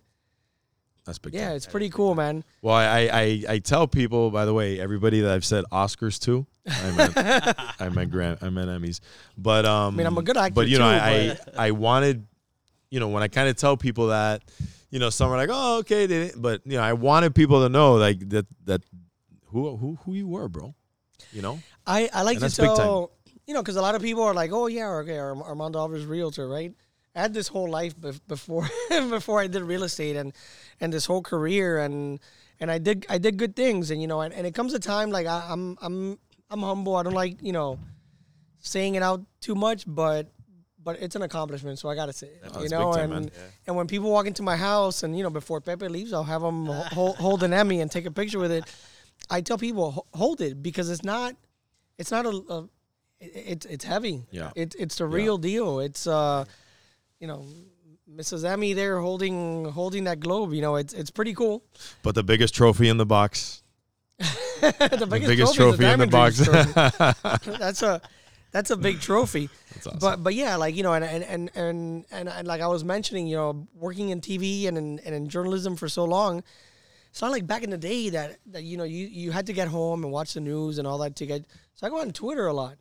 that's big. yeah, time. it's pretty cool, man. Well, I, I I tell people, by the way, everybody that I've said Oscars to, I meant [LAUGHS] I meant Gram, I meant Emmys, but um, I mean, I'm a good actor but you know, too, I, I I wanted, you know, when I kind of tell people that, you know, some are like, oh, okay, they didn't, but you know, I wanted people to know like that that who who who you were, bro, you know, I, I like And to that's big time. tell, you know, because a lot of people are like, oh, yeah, okay, Arm- Armando Alvarez realtor, right? I had this whole life bef- before [LAUGHS] before I did real estate and and this whole career and and I did I did good things and you know and, and it comes a time like I, I'm I'm I'm humble I don't like you know saying it out too much but but it's an accomplishment so I gotta say it you know time, and man. and when people walk into my house and you know before Pepe leaves I'll have them [LAUGHS] hold, hold an Emmy and take a picture with it I tell people hold it because it's not it's not a, a it's it's heavy. Yeah. It's it's the real deal. It's uh, you know, Mrs. Emmy there holding holding that globe. You know, it's it's pretty cool. but the biggest trophy in the box, [LAUGHS] the the biggest, biggest trophy, trophy is in the box. [LAUGHS] that's a that's a big trophy. [LAUGHS] That's awesome. But but yeah, like you know, and and and and, and, and like I was mentioning, you know, working in TV and in, and in journalism for so long, it's not like back in the day that that you know you you had to get home and watch the news and all that to get So I go on Twitter a lot,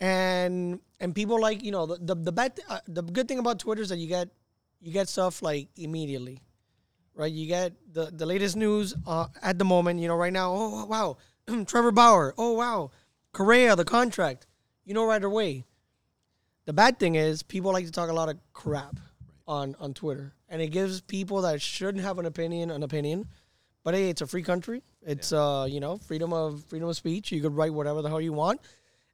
and and people like you know the the, the bad uh, the good thing about Twitter is that you get you get stuff like immediately, right? You get the the latest news uh, at the moment. You know, right now. Oh wow, [CLEARS THROAT] Trevor Bauer. Oh wow, Correa the contract. You know right away. The bad thing is people like to talk a lot of crap on on Twitter, and it gives people that shouldn't have an opinion an opinion. But hey, it's a free country. It's uh, you know, freedom of freedom of speech. You could write whatever the hell you want,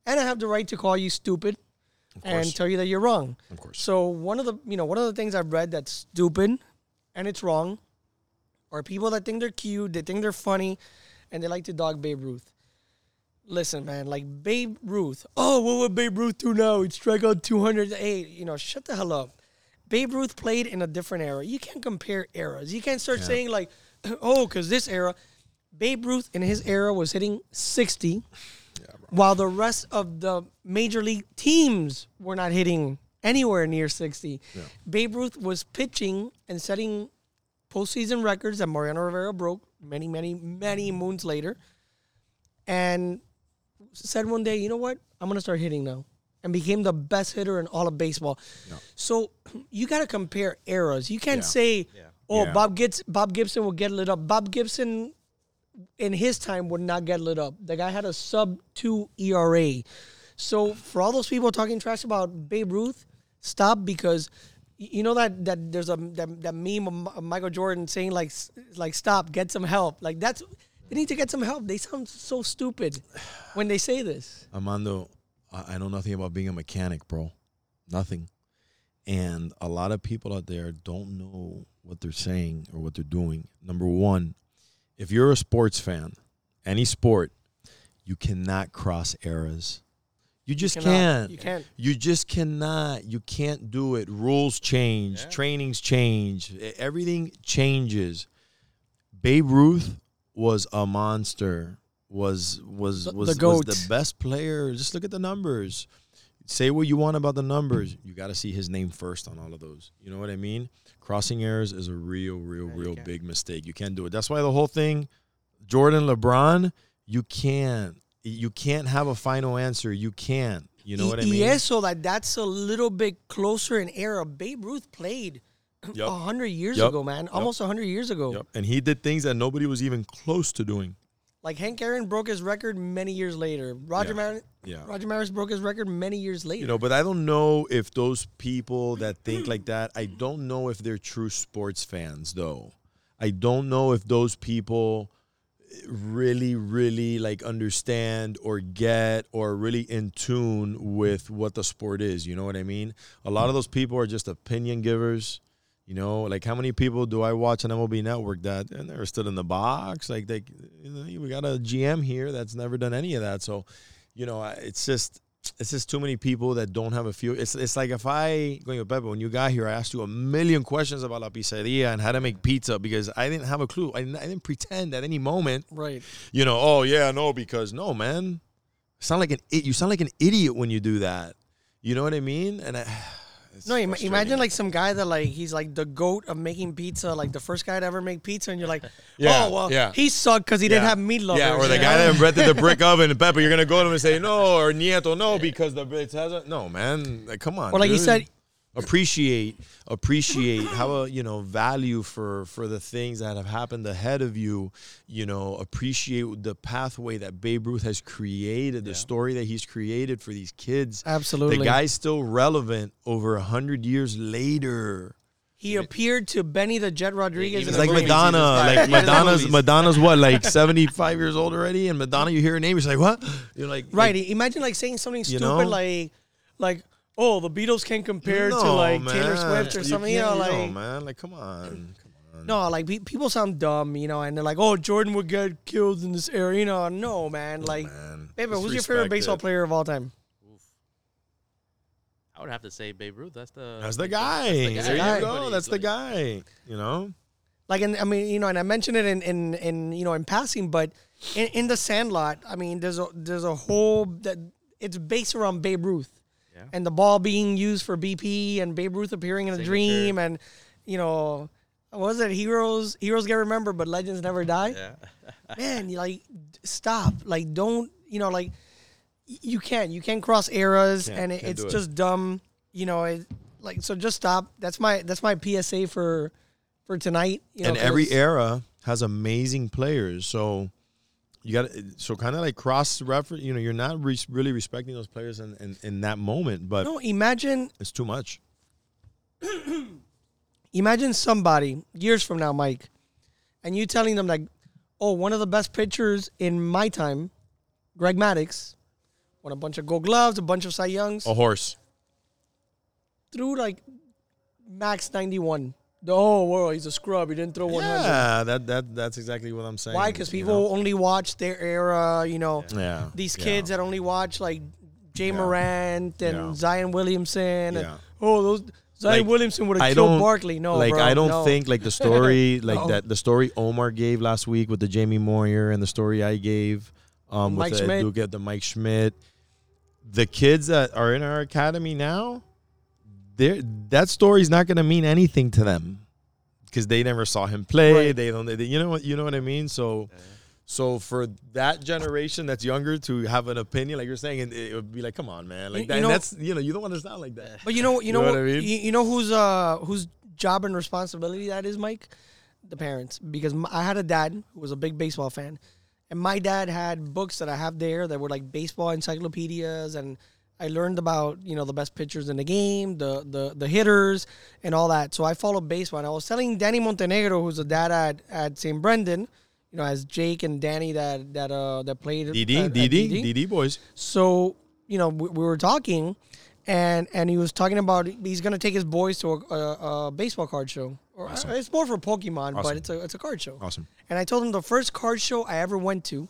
and I have the right to call you stupid and tell you that you're wrong. Of course. So one of the you know one of the things I've read that's stupid, and it's wrong, are people that think they're cute, they think they're funny, and they like to dog Babe Ruth. Listen, man, like Babe Ruth. Oh, what would Babe Ruth do now? He'd strike out 200. Hey, you know, shut the hell up. Babe Ruth played in a different era. You can't compare eras. You can't start saying like, [CLEARS THROAT] oh, because this era, Babe Ruth in his era was hitting 60, while the rest of the major league teams were not hitting anywhere near 60. Babe Ruth was pitching and setting postseason records that Mariano Rivera broke many, many, many moons later, and said one day, you know what, I'm gonna start hitting now, and became the best hitter in all of baseball. So [CLEARS THROAT] you got to compare eras. You can't Yeah. say, Yeah. oh, Yeah. Bob Gibson, Bob Gibson will get lit up. Bob Gibson in his time would not get lit up. The guy had a sub two ERA. So for all those people talking trash about Babe Ruth, stop because you know that that there's a that, that meme of Michael Jordan saying like like stop, get some help. Like that's they need to get some help. They sound so stupid when they say this. Armando, I I know nothing about being a mechanic, bro. Nothing. And a lot of people out there don't know what they're saying or what they're doing. Number one, if you're a sports fan, any sport, you cannot cross eras. You just cannot. can't. You can't. You just cannot. You can't do it. Rules change, Yeah. trainings change, everything changes. Babe Ruth was a monster. Was was was, the was the best player. Just look at the numbers. Say what you want about the numbers. You got to see his name first on all of those. You know what I mean? Crossing errors is a real, real, Yeah, real big mistake. You can't do it. That's why the whole thing, Jordan, LeBron, you can't. You can't have a final answer. You can't. You know Y- what I mean? Yes, so that that's a little bit closer in era. Babe Ruth played a Yep. hundred years Yep. ago, man. Almost a hundred years ago. Yep. And he did things that nobody was even close to doing. Like Hank Aaron broke his record many years later. Roger Yeah. Maris, Yeah. Roger Maris broke his record many years later. You know, but I don't know if those people that think like that, I don't know if they're true sports fans though. I don't know if those people really really like understand or get or really in tune with what the sport is, you know what I mean? A lot of those people are just opinion givers. You know, like how many people do I watch on MLB Network that and they're stood in the box? Like they, you know, we got a GM here that's never done any of that. So, you know, it's just it's just too many people that don't have a feel. It's it's like if I going to Pepe when you got here, I asked you a million questions about la pizzeria and how to make pizza because I didn't have a clue. I didn't, I didn't pretend at any moment, right. you know. Oh yeah, no, because no, man, you sound like an you sound like an idiot when you do that. You know what I mean? And I, No, im- imagine like some guy that like he's like the goat of making pizza, like the first guy to ever make pizza, and you're like, [LAUGHS] Yeah, oh well, yeah. he sucked because he didn't have meat lovers. Yeah, or the guy that invented the brick [LAUGHS] oven and Pepe, you're gonna go to him and say no, or Nieto, no, because the it has a no, man. Like, come on. Or like he said- appreciate, appreciate, have a uh, you know value for for the things that have happened ahead of you. You know, appreciate the pathway that Babe Ruth has created, the story that he's created for these kids. Absolutely. The guy's still relevant over a hundred years later. he appeared to Benny the Jet Rodriguez. even It's like movies, movie. he's Madonna. Like Even in the Madonna's. Madonna's what, [LAUGHS] like seventy five years old already? And Madonna, you hear her name, you're like, what? You're like, Right. like, Imagine like saying something You stupid know? like, like, oh, the Beatles can't compare to like man. Taylor Swift or You something. You know, like, no, man, like come on, come on. no, like pe- people sound dumb, you know, and they're like, oh, Jordan would get killed in this era. You know, no, man. Like, man. baby, Just who's your favorite baseball it. player of all time? I would have to say Babe Ruth. That's the That's the that's guy. the There guy. you go. Everybody, That's the guy. You know. Like, and I mean, you know, and I mentioned it in, in, in you know, in passing, but in, in the Sandlot, I mean, there's a there's a whole that it's based around Babe Ruth, Yeah. and the ball being used for BP, and Babe Ruth appearing in a dream, and you know, was it heroes heroes get remembered, but legends never die. Yeah. [LAUGHS] Man, you like stop, like don't you know, like you can't you can't cross eras Can't- and it, can't it's do it. just dumb you know it, like so just stop that's my that's my psa for for tonight you know, and every era has amazing players. So you got so kind of like cross reference. You know, you're not re- really respecting those players in, in in that moment, but no imagine it's too much. [CLEARS THROAT] imagine somebody years from now mike and you telling them like oh one of the best pitchers in my time greg maddux won a bunch of gold gloves a bunch of cy youngs A horse. threw like max 91 whole world. he's a scrub he didn't throw 100 Yeah, that that that's exactly what I'm saying. Why? Because you people know? only watch their era. You know, Yeah. these yeah. kids that only watch like Ja Morant and Yeah. Zion Williamson. And, Yeah. oh, those Zion Like, Williamson would have killed Barkley. No, like bro, I don't no. think like the story [LAUGHS] like No. that the story Omar gave last week with the Jamie Moyer and the story I gave um Mike with the Schmidt. Duke the Mike Schmidt. The kids that are in our academy now, they that story's not going to mean anything to them because they never saw him play. Right. They don't. They, you know what? You know what I mean. So. So for that generation that's younger to have an opinion, like you're saying, it, it would be like, come on, man, like You- that. you know- that's you know, you don't want to sound like that. But you know, you, You know, know what, what I mean? you, you know whose uh whose job and responsibility that is, Mike? The parents, because I had a dad who was a big baseball fan, and my dad had books that I have there that were like baseball encyclopedias, and I learned about you know the best pitchers in the game, the the the hitters, and all that. So I followed baseball, and I was telling Danny Montenegro, who's a dad at at St. Brendan. You know, as Jake and Danny that that uh that played DD, at- at DD, DD boys. so you know we, we were talking and and he was talking about he's gonna take his boys to a, a, a baseball card show Awesome. it's more for pokemon but it's a it's a card show Awesome. and i told him the first card show i ever went to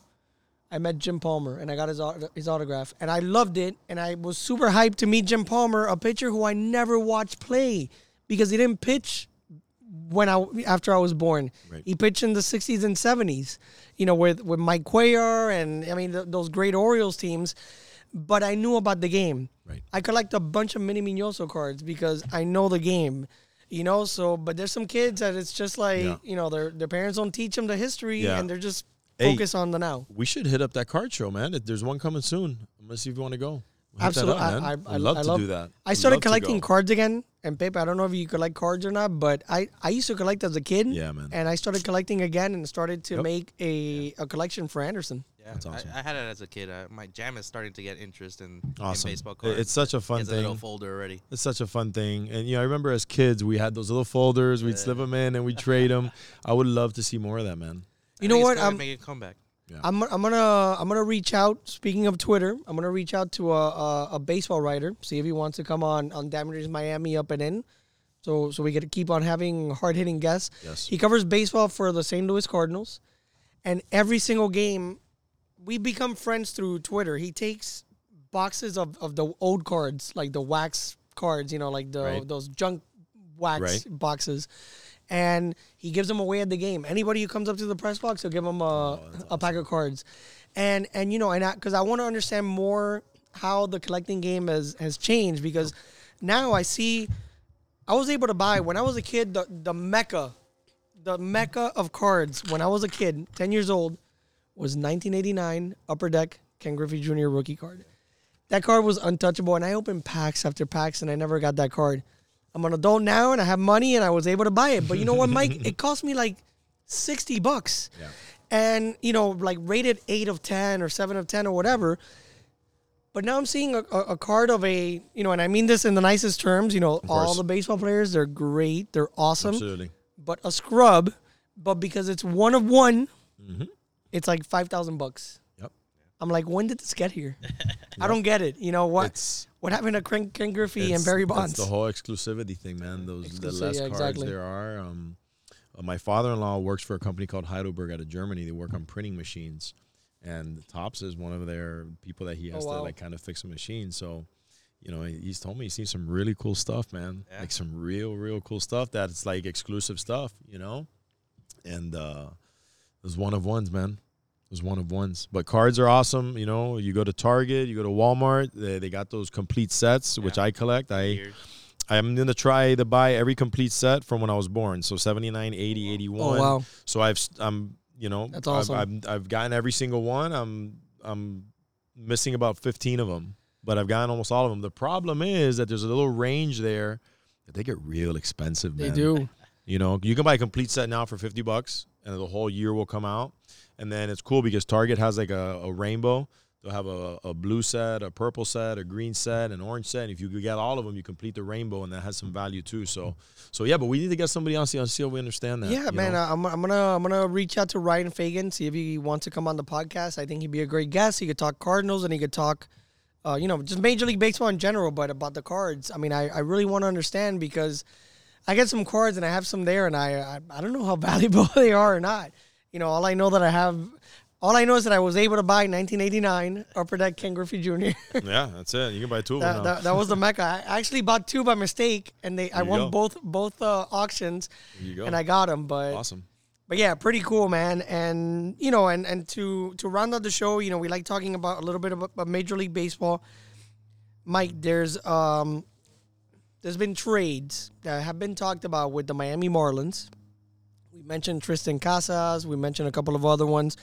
i met jim palmer and i got his his autograph and i loved it and i was super hyped to meet jim palmer a pitcher who i never watched play because he didn't pitch when I after I was born. Right. He pitched in the 60s and 70s, you know, with with Mike Cuellar and I mean th- those great Orioles teams. But I knew about the game. Right. I collect a bunch of Minnie Minoso cards because I know the game. You know, so but there's some kids that it's just like Yeah. you know their their parents don't teach them the history Yeah. and they're just Hey. focused on the now. We should hit up that card show, man. There's one coming soon. I'm gonna see if you want to go. We'll Absolutely, up. I, I, I'd love I to love, do that. I started love collecting cards again. And Pepe, I don't know if you collect cards or not, but I, I used to collect as a kid. Yeah, man. And I started collecting again and started to Yep. make a, a collection for Anderson. Yeah, That's awesome. I, I had it as a kid. Uh, my jam is starting to get interest in, in baseball cards. It's such a He fun has a little thing. folder already. It's such a fun thing. And you know, I remember as kids, we had those little folders. We'd slip them in and we'd trade them. [LAUGHS] I would love to see more of that, man. You know what? I'm, make a comeback. I'm, I'm gonna I'm gonna reach out. Speaking of Twitter, I'm gonna reach out to a, a, a baseball writer, see if he wants to come on on Diamond Dreams Miami up and in, so so we get to keep on having hard hitting guests. Yes. He covers baseball for the St. Louis Cardinals, and every single game, we become friends through Twitter. He takes boxes of, of the old cards, like the wax cards, you know, like the Right. those junk wax Right. boxes, and he gives them away at the game. Anybody who comes up to the press box, he'll give them a, Oh, a pack of cards, and and you know, and because I, want to understand more how the collecting game has has changed because now I see. I was able to buy when I was a kid the, the mecca, the mecca of cards when I was a kid, ten years old, was 1989 Upper Deck Ken Griffey Jr. rookie card. That card was untouchable, and I opened packs after packs, and I never got that card. I'm an adult now, and I have money, and I was able to buy it. But you know what, Mike? [LAUGHS] it cost me like sixty bucks, Yeah. and you know, like rated eight of ten or seven of ten or whatever. But now I'm seeing a, a, card of a, you know, and I mean this in the nicest terms. You know, all the baseball players, they're great, they're awesome Absolutely. but a scrub, but because it's one of one, Mhm. it's like five thousand bucks. Yep. I'm like, when did this get here? [LAUGHS] I don't get it. You know what? It's what happened to Ken, Ken Griffey and It's- Barry it's Bonds? the whole exclusivity thing, man. [LAUGHS] Those the less yeah, cards exactly. there are. Um, uh, my father-in-law works for a company called Heidelberg out of Germany. They work on printing machines, and Topps is one of their people that he has Oh, wow. to like kind of fix a machine. So, you know, he's told me he's seen some really cool stuff, man. Yeah. Like some real, real cool stuff that's like exclusive stuff, you know. And uh, there's one of ones, man. There's one of ones. But cards are awesome. You know, you go to Target, you go to Walmart, they, they got those complete sets, which I collect. I Years. I'm gonna try to buy every complete set from when I was born. So 79, 80, 81. oh wow! So I've s- I'm you know That's I've- awesome. I've, I've gotten every single one. I'm I'm missing about 15 of them, but I've gotten almost all of them. The problem is that there's a little range there that they get real expensive. They do. You know, you can buy a complete set now for 50 bucks and the whole year will come out. And then it's cool because Target has like a, a rainbow. They'll have a, a blue set, a purple set, a green set, an orange set. And if you get all of them, you complete the rainbow, and that has some value too. So, so yeah, but we need to get somebody on see see how we understand that. Yeah, man. know? I'm, I'm gonna I'm gonna reach out to Ryan Fagan, see if he wants to come on the podcast. I think he'd be a great guest. He could talk Cardinals and he could talk, uh, you know, just Major League Baseball in general. But about the cards, I mean, I, I really want to understand because I get some cards and I have some there, and I, I I don't know how [LAUGHS] valuable they are or not. You know, all I know that I have. All I know is that I was able to buy 1989 Upper Deck Ken Griffey Jr. [LAUGHS] yeah, that's it. You can buy two of them that, that, that was the [LAUGHS] mecca. I actually bought two by mistake, and they I won go. both both uh, auctions, There you go. and I got them. But awesome. but yeah, pretty cool, man. And you know, and and to to round out the show, you know, we like talking about a little bit about, about Major League Baseball. Mike, there's um, there's been trades that have been talked about with the Miami Marlins. We mentioned Triston Casas. We mentioned a couple of other ones.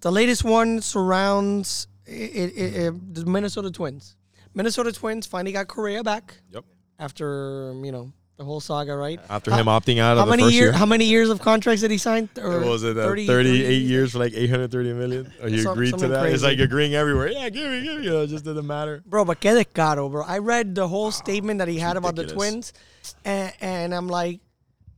The latest one surrounds it, it, it, the Minnesota Twins. Minnesota Twins finally got Correa back Yep. after you know the whole saga, right? After him opting out How of the many first year, year. How many years of contracts did he sign? Or was it uh, 30 38 30 years for like 830 million? Or you Some- agreed to that? It's like agreeing everywhere. Yeah, give me, give me. You know, it just didn't matter. Bro, but que de caro, bro. I read the whole statement that he had about the. Twins, and, and I'm like,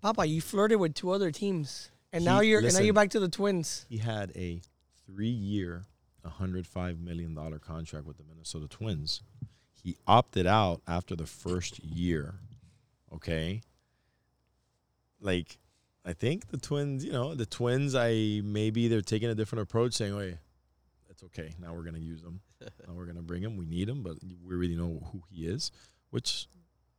Papa, you flirted with two other teams, and now you're and now you're back to the Twins. He had a three-year, 105 million dollar contract with the Minnesota Twins. He opted out after the first year. Okay. Like, I think the Twins. You know, the Twins. I maybe they're taking a different approach, saying, "Wait, that's okay. Now we're gonna use him. [LAUGHS] now we're gonna bring him. We need him, but we really know who he is." Which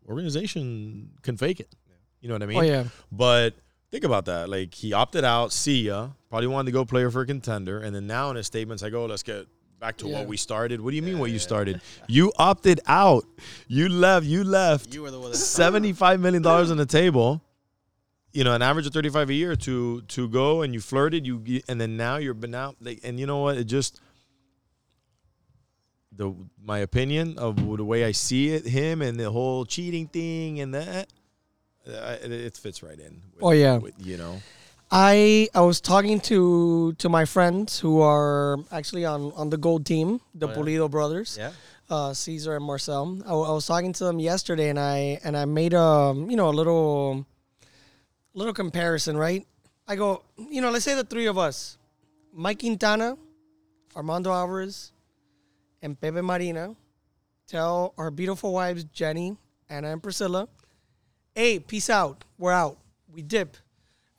organization can fake it? You know what I mean? Oh yeah, But think about that. Like he opted out, see ya. Probably wanted to go play for a contender, and then now in his statements, like, "Oh, let's get back to Yeah. what we started." What do you mean what you started? You opted out. You left. You left. You were the one Seventy-five million dollars on the table. You know, an average of thirty-five a year to to go, and you flirted. You and then now you're but now like, and you know what? It just the my opinion of the way I see it, him and the whole cheating thing and that. It, it fits right in. With, Oh, yeah. with, you know. I I was talking to to my friends who are actually on on the gold team, the Oh, yeah. Pulido brothers. Yeah. uh, Caesar and Marcel. I, I was talking to them yesterday, and I and I made a you know a little little comparison. Right? I go, you know, let's say the three of us, Mike Quintana, Armando Alvarez, and Pepe Marina, tell our beautiful wives Jenny, Anna, and Priscilla, "Hey, peace out. We're out. We dip."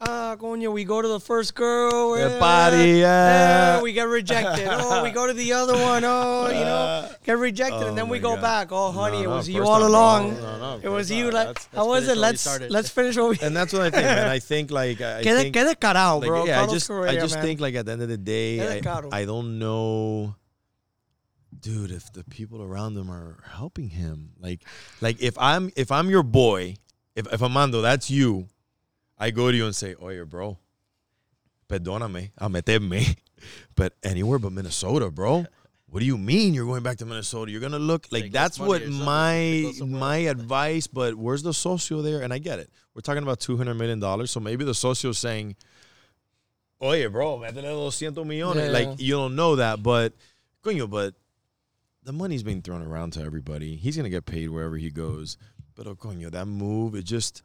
Ah, coño, we go to the first girl. The eh, party, yeah. eh, we get rejected. oh, we go to the other one. Oh, you know, [LAUGHS] get rejected, and Oh then we go God. back. Oh, honey, No, it was you all time, along. no, no, no, it was you. Like, Let's- how was it? Let's let's finish what we. And that's what I think, man. I think like I, Quede, think quede carao, like, bro. yeah, I just I just man. think like at the end of the day, I. I don't know, dude. If the people around him are helping him, like like if I'm if I'm your boy, if if Amando, that's you, I go to you and say, Oye, bro, perdóname, a meterme, [LAUGHS] but anywhere but Minnesota, bro. What do you mean you're going back to Minnesota? You're gonna look like that's what my my advice. But where's the socio there? And I get it. We're talking about two hundred million dollars, so maybe the socio is saying, "Oye, bro, métele 200 millones." Yeah. Like you don't know that, but coño, but the money's being thrown around to everybody. He's gonna get paid wherever he goes. But oh, coño, that move, it just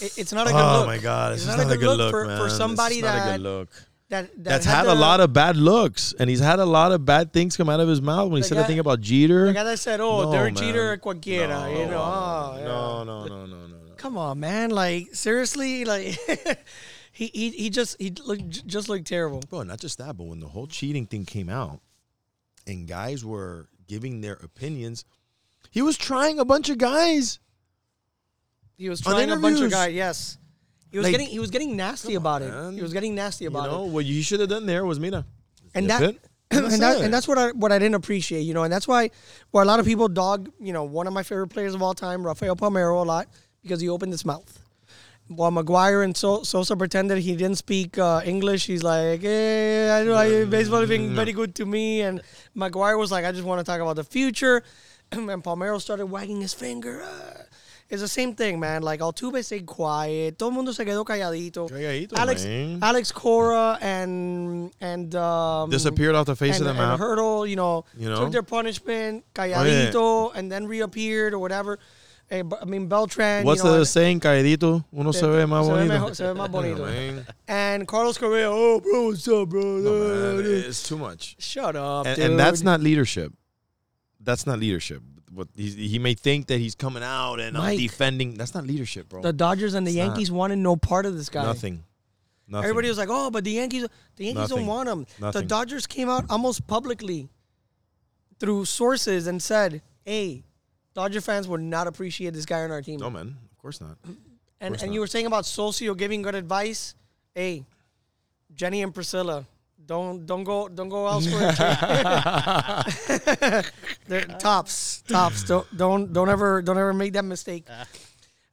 It- it's not a good oh look. my god, it's, It's just not, a good look, for, man. for somebody not a that, good look. that that That's had, a lot of bad looks, and he's had a lot of bad things come out of his mouth when he said guy- the thing about Jeter. The guy that said, "Oh, No. Jeter, cualquiera," no, you know. Oh, yeah. no, no, no, no, no, no. Come on, man. Like seriously, like [LAUGHS] he he he just he looked just looked terrible. Bro, not just that, but when the whole cheating thing came out and guys were giving their opinions, he was trying a bunch of guys. He was On trying a bunch of guys. Yes, he was Like, getting he was getting nasty about it. man. He was getting nasty You about know, it. what you should have done there was Mina. And That's that it. [CLEARS THROAT] and, that's that, and that's what I what I didn't appreciate, you know, and that's why why a lot of people dog, you know, one of my favorite players of all time, Rafael Palmeiro, a lot because he opened his mouth. while McGwire and so- Sosa pretended he didn't speak uh, English, he's like, "Hey, I know I, baseball has been very good to me." And McGwire was like, "I just want to talk about the future." [CLEARS THROAT] and Palmeiro started wagging his finger. Uh, it's the same thing, man. Like Altuve stayed quiet. Todo el mundo se quedó calladito. Calladito, Alex man. Alex Cora and and um, Disappeared off the face and, of the map. Hurdle, you know, You know? took their punishment, calladito, and then reappeared or whatever. Eh, I mean, Beltran. What's you know, the saying? Calladito, uno se ve más bonito. se ve más bonito. And Carlos Correa, oh, bro, what's up, bro? No, man, it's too much. Shut up, and, and that's not leadership. That's not leadership. What he, he may think that he's coming out and I'm defending. That's not leadership, bro. the Dodgers and the It's not. Yankees wanted no part of this guy. Nothing. Nothing. Everybody was like, "Oh, but the Yankees, the Yankees don't want him." The Dodgers came out almost publicly through sources and said, "Hey, Dodger fans would not appreciate this guy on our team." no, man. Of course not. and course and not. you were saying about Socio giving good advice. Hey, Jenny and Priscilla, don't don't go don't go elsewhere. [LAUGHS] [LAUGHS] They're tops, tops. Don't don't don't ever don't ever make that mistake.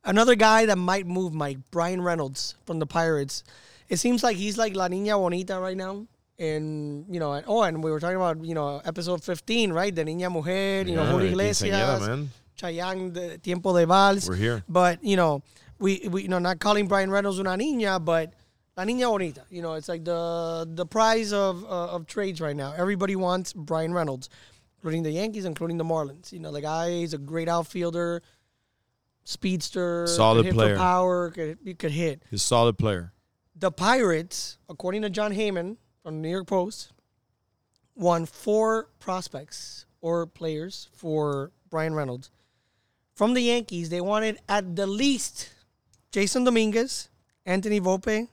Another guy that might move, Mike Bryan Reynolds from the Pirates. It seems like he's like La Niña Bonita right now. And you know, and, oh, and we were talking about you know episode fifteen, right? The Niña Mujer, you know, Julio Yeah, Iglesias, man. Chayanne, the Tiempo de Vals. We're here. But you know, we, we you know not calling Bryan Reynolds una niña, but la niña bonita. You know, it's like the the prize of uh, of trades right now. Everybody wants Bryan Reynolds, including the Yankees, including the Marlins. You know, the guy is a great outfielder, speedster, Solid player. for power, could he could hit. He's a solid player. The Pirates, according to Jon Heyman from the New York Post, won four prospects or players for Bryan Reynolds. From the Yankees, they wanted at the least Jasson Dominguez, Anthony Volpe,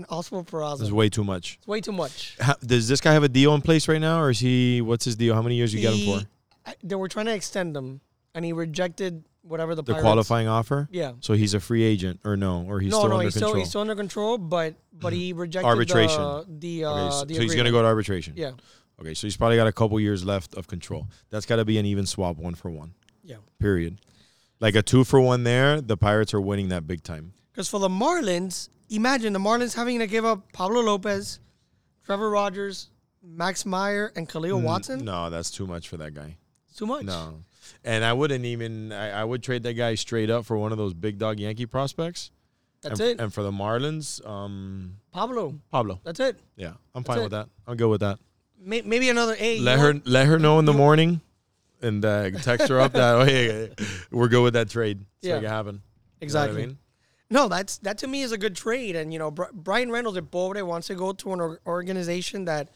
and Oswald Peraza. This is way too much. It's way too much. Ha- Does this guy have a deal in place right now, or is he? What's his deal? How many years you get him for? I- They were trying to extend him, and he rejected whatever the, The Pirates- qualifying offer. Yeah. So he's a free agent, or no, or he's no, still no, under he's control. still he's still under control, but but he rejected Arbitration. The, the, uh, okay, so, the so he's gonna go to arbitration. Yeah, Okay, so he's probably got a couple years left of control. That's got to be an even swap, one for one. yeah. Period. Like a two for one there, the Pirates are winning that big time. Because for the Marlins, imagine the Marlins having to give up Pablo Lopez, Trevor Rogers, Max Meyer, and Kahlil Watson. No, that's too much for that guy. It's too much. No. And I wouldn't even. I, I would trade that guy straight up for one of those big dog Yankee prospects. That's and, it. And for the Marlins, um, Pablo. Pablo. That's it. Yeah, I'm That's fine it. with that. I'm good with that. May- Maybe another A. let her what? let her know in the morning, and uh, text her up that [LAUGHS] oh, hey, we're good with that trade. So Yeah. it can happen. You know what Exactly. I mean? No, that's that to me is a good trade. And you know, Bri- Bryan Reynolds at Pobre wants to go to an or- organization that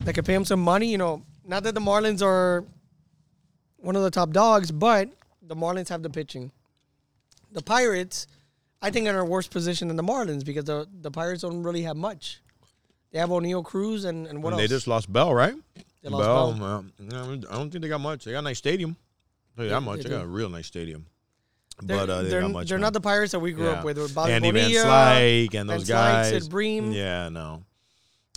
that can pay him some money. You know, not that the Marlins are one of the top dogs, but the Marlins have the pitching. The Pirates, I think, are in a worse position than the Marlins because the the Pirates don't really have much. They have Oneil Cruz and, and what And else? they just lost Bell, right? They lost Bell. no, I don't think they got much. They got a nice stadium. They- that much. they They, got do. a real nice stadium. They're, but uh, they they're, got much. they're not the Pirates that we grew up Yeah. with. with Bobby Andy Van Bonilla, Slyke and Van those Slyke, guys. Sid Bream. Yeah, no.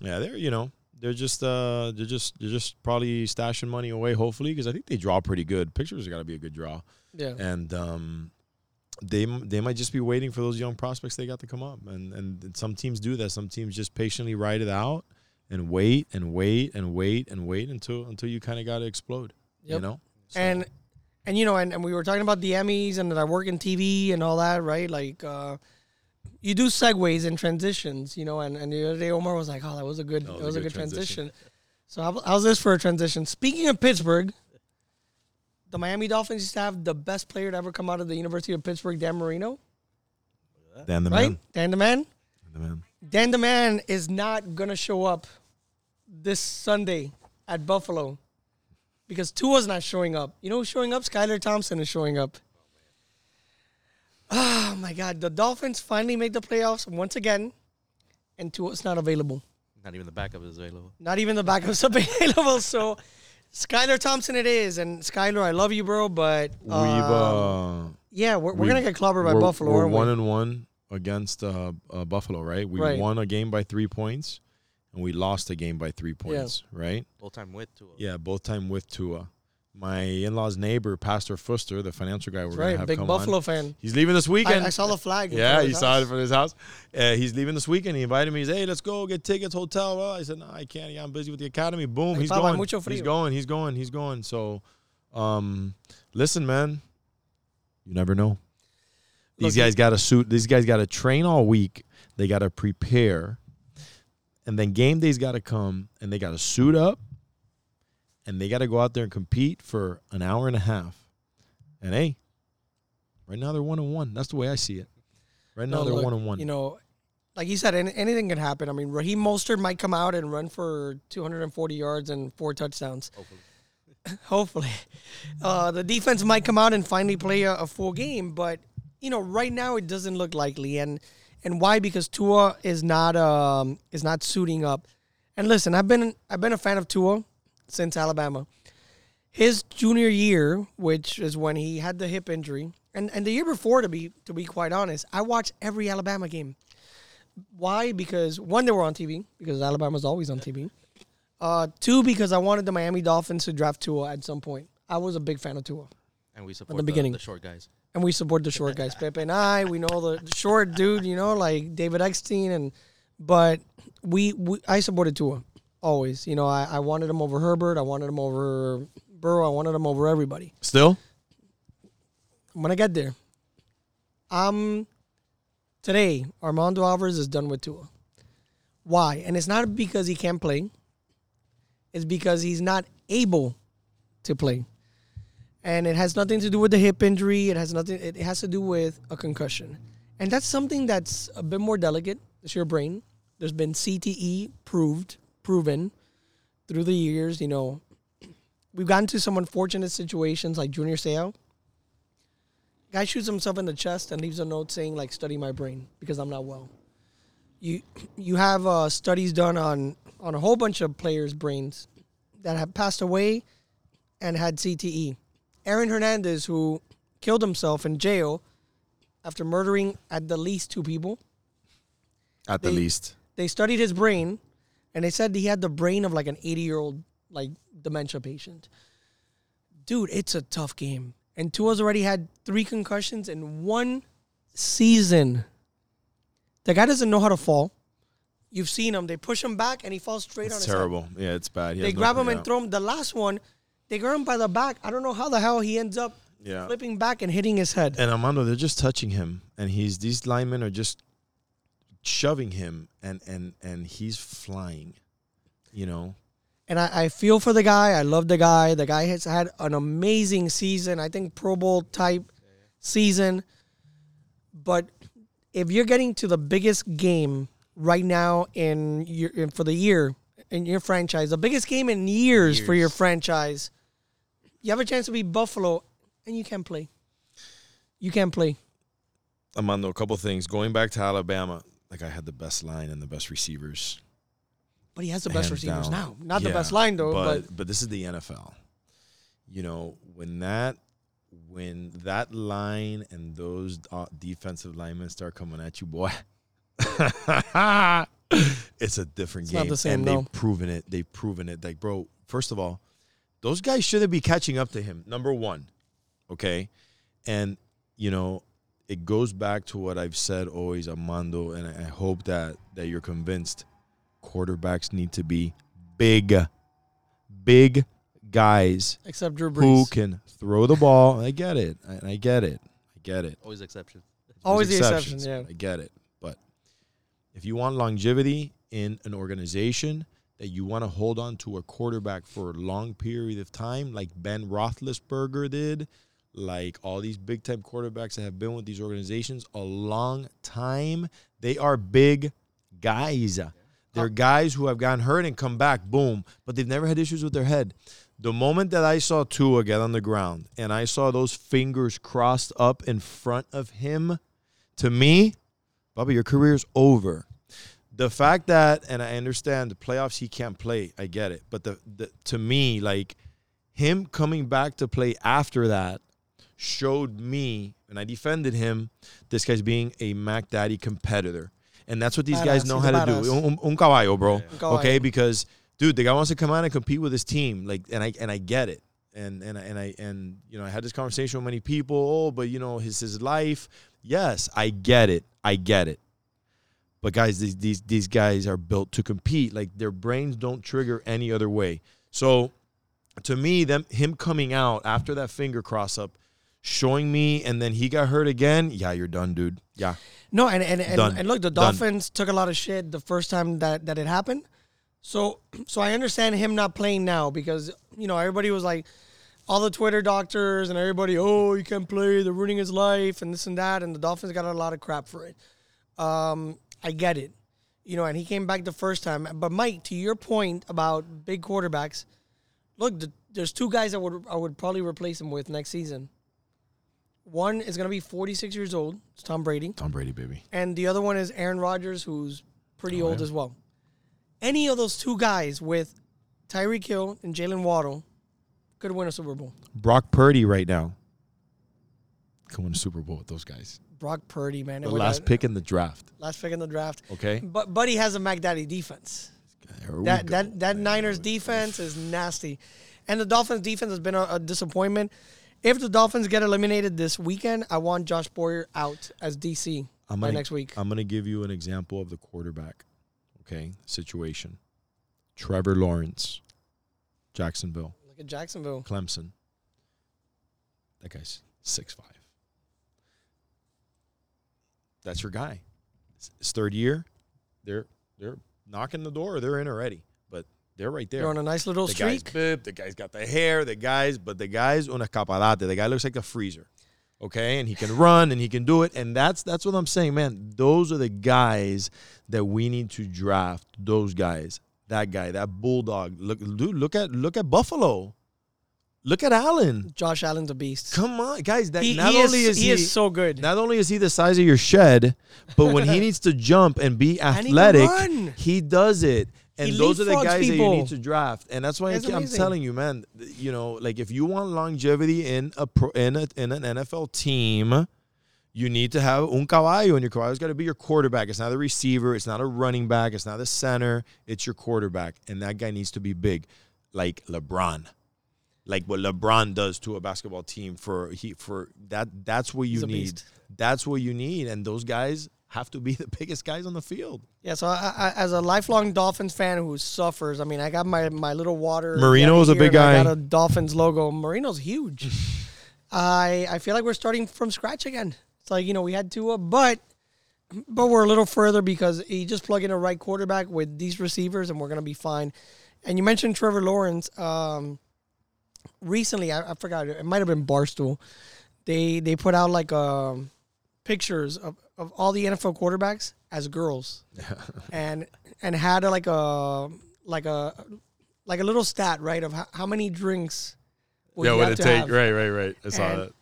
Yeah, they're you know they're just uh they're just they're just probably stashing money away. Hopefully, because I think they draw pretty good. Pictures got to be a good draw, Yeah. and um, they they might just be waiting for those young prospects they got to come up. And and some teams do that. Some teams just patiently ride it out and wait and wait and wait and wait until until you kind of got to explode. You know. So- and and you know and, and we were talking about the emmys and that i work in tv and all that right? Like uh you do segues and transitions you know and, and the other day omar was like oh that was a good that was, a good, transition, so how, how's this for a transition? Speaking of pittsburgh the miami dolphins used to have the best player to ever come out of the university of pittsburgh dan marino. Dan the right? man. dan the man? Dan the man. dan the man is not gonna show up this sunday at buffalo because Tua's not showing up. You know who's showing up? Skylar Thompson is showing up. Oh my God! The Dolphins finally made the playoffs once again, and Tua's not available. Not even the backup is available. Not even the backup's [LAUGHS] available. So, Skylar Thompson it is, and Skylar, I love you, bro, but We've um, uh, yeah, we're, we're gonna get clobbered by we're, Buffalo. We're aren't one we? and one against uh, uh, Buffalo, right? We Right. won a game by three points, and we lost the game by three points, right? Full time with Tua. Yeah, both time with Tua. my in-laws neighbor, Pastor Fuster, the financial guy, we're gonna right, have big come Buffalo on. fan. He's leaving this weekend. I, I saw the flag. yeah, front of he his saw it house. from his house. Uh, he's leaving this weekend. He invited me. He's, hey, let's go get tickets, hotel. Well, I said, no, I can't. Yeah, I'm busy with the academy. Boom, Hey, he's Papa, going. mucho He's frío. going. He's going. He's going. So, um, listen, man, you never know. These Look, guys got to suit. These guys got to train all week. They got to prepare, and then game day's got to come, and they got to suit up, and they got to go out there and compete for an hour and a half. And hey, right now they're one and one. That's the way I see it. Right now No, they're look, one and one. You know, like you said, any, anything can happen. I mean, Raheem Mostert might come out and run for 240 yards and four touchdowns. [LAUGHS] Hopefully, uh, the defense might come out and finally play a, a full game. But you know, right now it doesn't look likely, and and why? Because Tua is not um is not suiting up. And listen, I've been I've been a fan of Tua since Alabama. His junior year, which is when he had the hip injury, and, and the year before, to be to be quite honest, I watched every Alabama game. Why? Because one, they were on TV because Alabama's always on TV. Uh, two, because I wanted the Miami Dolphins to draft Tua at some point. I was a big fan of Tua, And we support the the, beginning. the short guys. And we support the short guys. Pepe and I, we know the, the short dude, you know, like David Eckstein, and but we, we I supported Tua always. You know, I, I wanted him over Herbert. I wanted him over Burrow. I wanted him over everybody. Still, when I'm gonna get there. Um, today Armando Alvarez is done with Tua. Why? And it's not because he can't play. It's because he's not able to play, and it has nothing to do with the hip injury. It has nothing. It has to do with a concussion, and that's something that's a bit more delicate. It's your brain. There's been CTE proved, proven through the years. You know, we've gotten to some unfortunate situations like Junior Seau guy shoots himself in the chest and leaves a note saying like study my brain because i'm not well you you have uh, studies done on on a whole bunch of players brains that have passed away and had cte aaron hernandez who killed himself in jail after murdering at the least two people at the least. they studied his brain and they said he had the brain of like an 80 year old like dementia patient dude it's a tough game and Tua's already had three concussions in one season the guy doesn't know how to fall you've seen him they push him back and he falls straight on It's his head. terrible. Yeah, it's bad. He they grab him and throw him the last one they grab him by the back i don't know how the hell he ends up Yeah. flipping back and hitting his head And Armando, they're just touching him, and he's these linemen are just shoving him, and and and he's flying. You know, And I, I feel for the guy. I love the guy. The guy has had an amazing season. I think Pro Bowl type season. But if you're getting to the biggest game right now in your in, for the year in your franchise, the biggest game in years, for your franchise, you have a chance to beat Buffalo, and you can't play. You can't play. Armando, a couple things. Going back to Alabama, like I had the best line and the best receivers. But he has the best receivers down. now. Not the best line though, but but but this is the NFL. You know, when that when that line and those uh, defensive linemen start coming at you, boy, [LAUGHS] it's a different It's game. not the same, and no. they've proven it. They've proven it. Like, bro, first of all, those guys shouldn't be catching up to him. Number one, okay, and you know. It goes back to what I've said always, Armando, and I I hope that that you're convinced. Quarterbacks need to be big, big guys except Drew Brees, who can throw the ball. I get it. I, I get it. I get it. Always exception. Always There's the exception, exceptions. yeah. I get it. But if you want longevity in an organization that you want to hold on to a quarterback for a long period of time, like Ben Roethlisberger did, like all these big time quarterbacks that have been with these organizations a long time, they are big guys. They're uh, guys who have gotten hurt and come back, boom, but they've never had issues with their head. The moment that I saw Tua get on the ground and I saw those fingers crossed up in front of him, to me, Bobby, your career's over. The fact that, and I understand the playoffs, he can't play. I get it. But the, the to me, like him coming back to play after that showed me, and I defended him, this guy's being a Mac Daddy competitor. And that's what these guys know He's how to do. badass. Un, un caballo, bro. Yeah. Un caballo. Okay, because dude, the guy wants to come out and compete with his team. Like, and I and I get it. and and and I and you know I had this conversation with many people. Oh, but you know his his life. Yes, I get it. I get it. But guys, these these these guys are built to compete. Like their brains don't trigger any other way. So to me, them him coming out after that finger cross up, showing me, and then he got hurt again. Yeah, you're done, dude. Yeah, No, and and, and, and look, the Done. Dolphins took a lot of shit the first time that, that it happened. So [CLEARS THROAT] so I understand him not playing now because you know everybody was like all the Twitter doctors and everybody, oh, you can't play, they're ruining his life and this and that, and the Dolphins got a lot of crap for it. Um, I get it, you know, and he came back the first time. But Mike, to your point about big quarterbacks, look, the, there's two guys I would I would probably replace him with next season. One is going to be 46 years old. It's Tom Brady Tom Brady, baby. and the other one is Aaron Rodgers, who's pretty Oh, old yeah. as well. Any of those two guys with Tyreek Hill and Jaylen Waddle could win a Super Bowl. Brock Purdy right now. Can win a Super Bowl with those guys. Brock Purdy, man, The last pick in the draft. last pick in the draft. Okay. But Buddy has a McDaddy defense. Here we That go. that that Here Niners defense is nasty, and the Dolphins defense has been a, a disappointment. If the Dolphins get eliminated this weekend, I want Josh Boyer out as DC I'm by gonna, next week. I'm going to give you an example of the quarterback, okay, situation. Trevor Lawrence, Jacksonville, Look at Jacksonville. Clemson. That guy's six five. That's your guy. It's third year, they're they're knocking the door. They're in already, but they're right there. They're on a nice little the guy's streak. bib, the guy's got the hair, the guy's, but the guy's un escaparate. The guy looks like a freezer. Okay, and he can run and he can do it, and that's that's what I'm saying, man. Those are the guys that we need to draft. Those guys, that guy, that bulldog. Look, dude, look at look at Buffalo. Look at Allen. Josh Allen's a beast. Come on, guys. That He, not he only is, is he is so good. not only is he the size of your shed, but when he [LAUGHS] needs to jump and be he can athletic, run. he does it. And He those are the leapfrogs guys that you need to draft. And that's why I That's ke- I'm amazing. telling you, man, th- you know, like if you want longevity in a pro, in a, in an NFL team, you need to have un caballo, and your caballo's got to be your quarterback. It's not a receiver, it's not a running back, it's not a center, it's your quarterback. And that guy needs to be big, like LeBron. Like what LeBron does to a basketball team for he for that that's what you need. beast. That's what you need. And those guys have to be [LAUGHS] the biggest guys on the field. Yeah, so I, I, as a lifelong Dolphins fan who suffers, I mean, I got my, my little water. Marino is a big and I guy. got a Dolphins logo. Marino's huge. [LAUGHS] I I feel like we're starting from scratch again. It's like you know we had Tua, but but we're a little further because you just plug in a right quarterback with these receivers, and we're gonna be fine. And you mentioned Trevor Lawrence. Um, recently, I, I forgot it might have been Barstool. They they put out like um, pictures of, of all the NFL quarterbacks as girls [LAUGHS] and and had a, like a like a like a little stat right of how, how many drinks would you have to have. Right, right, right. I saw And-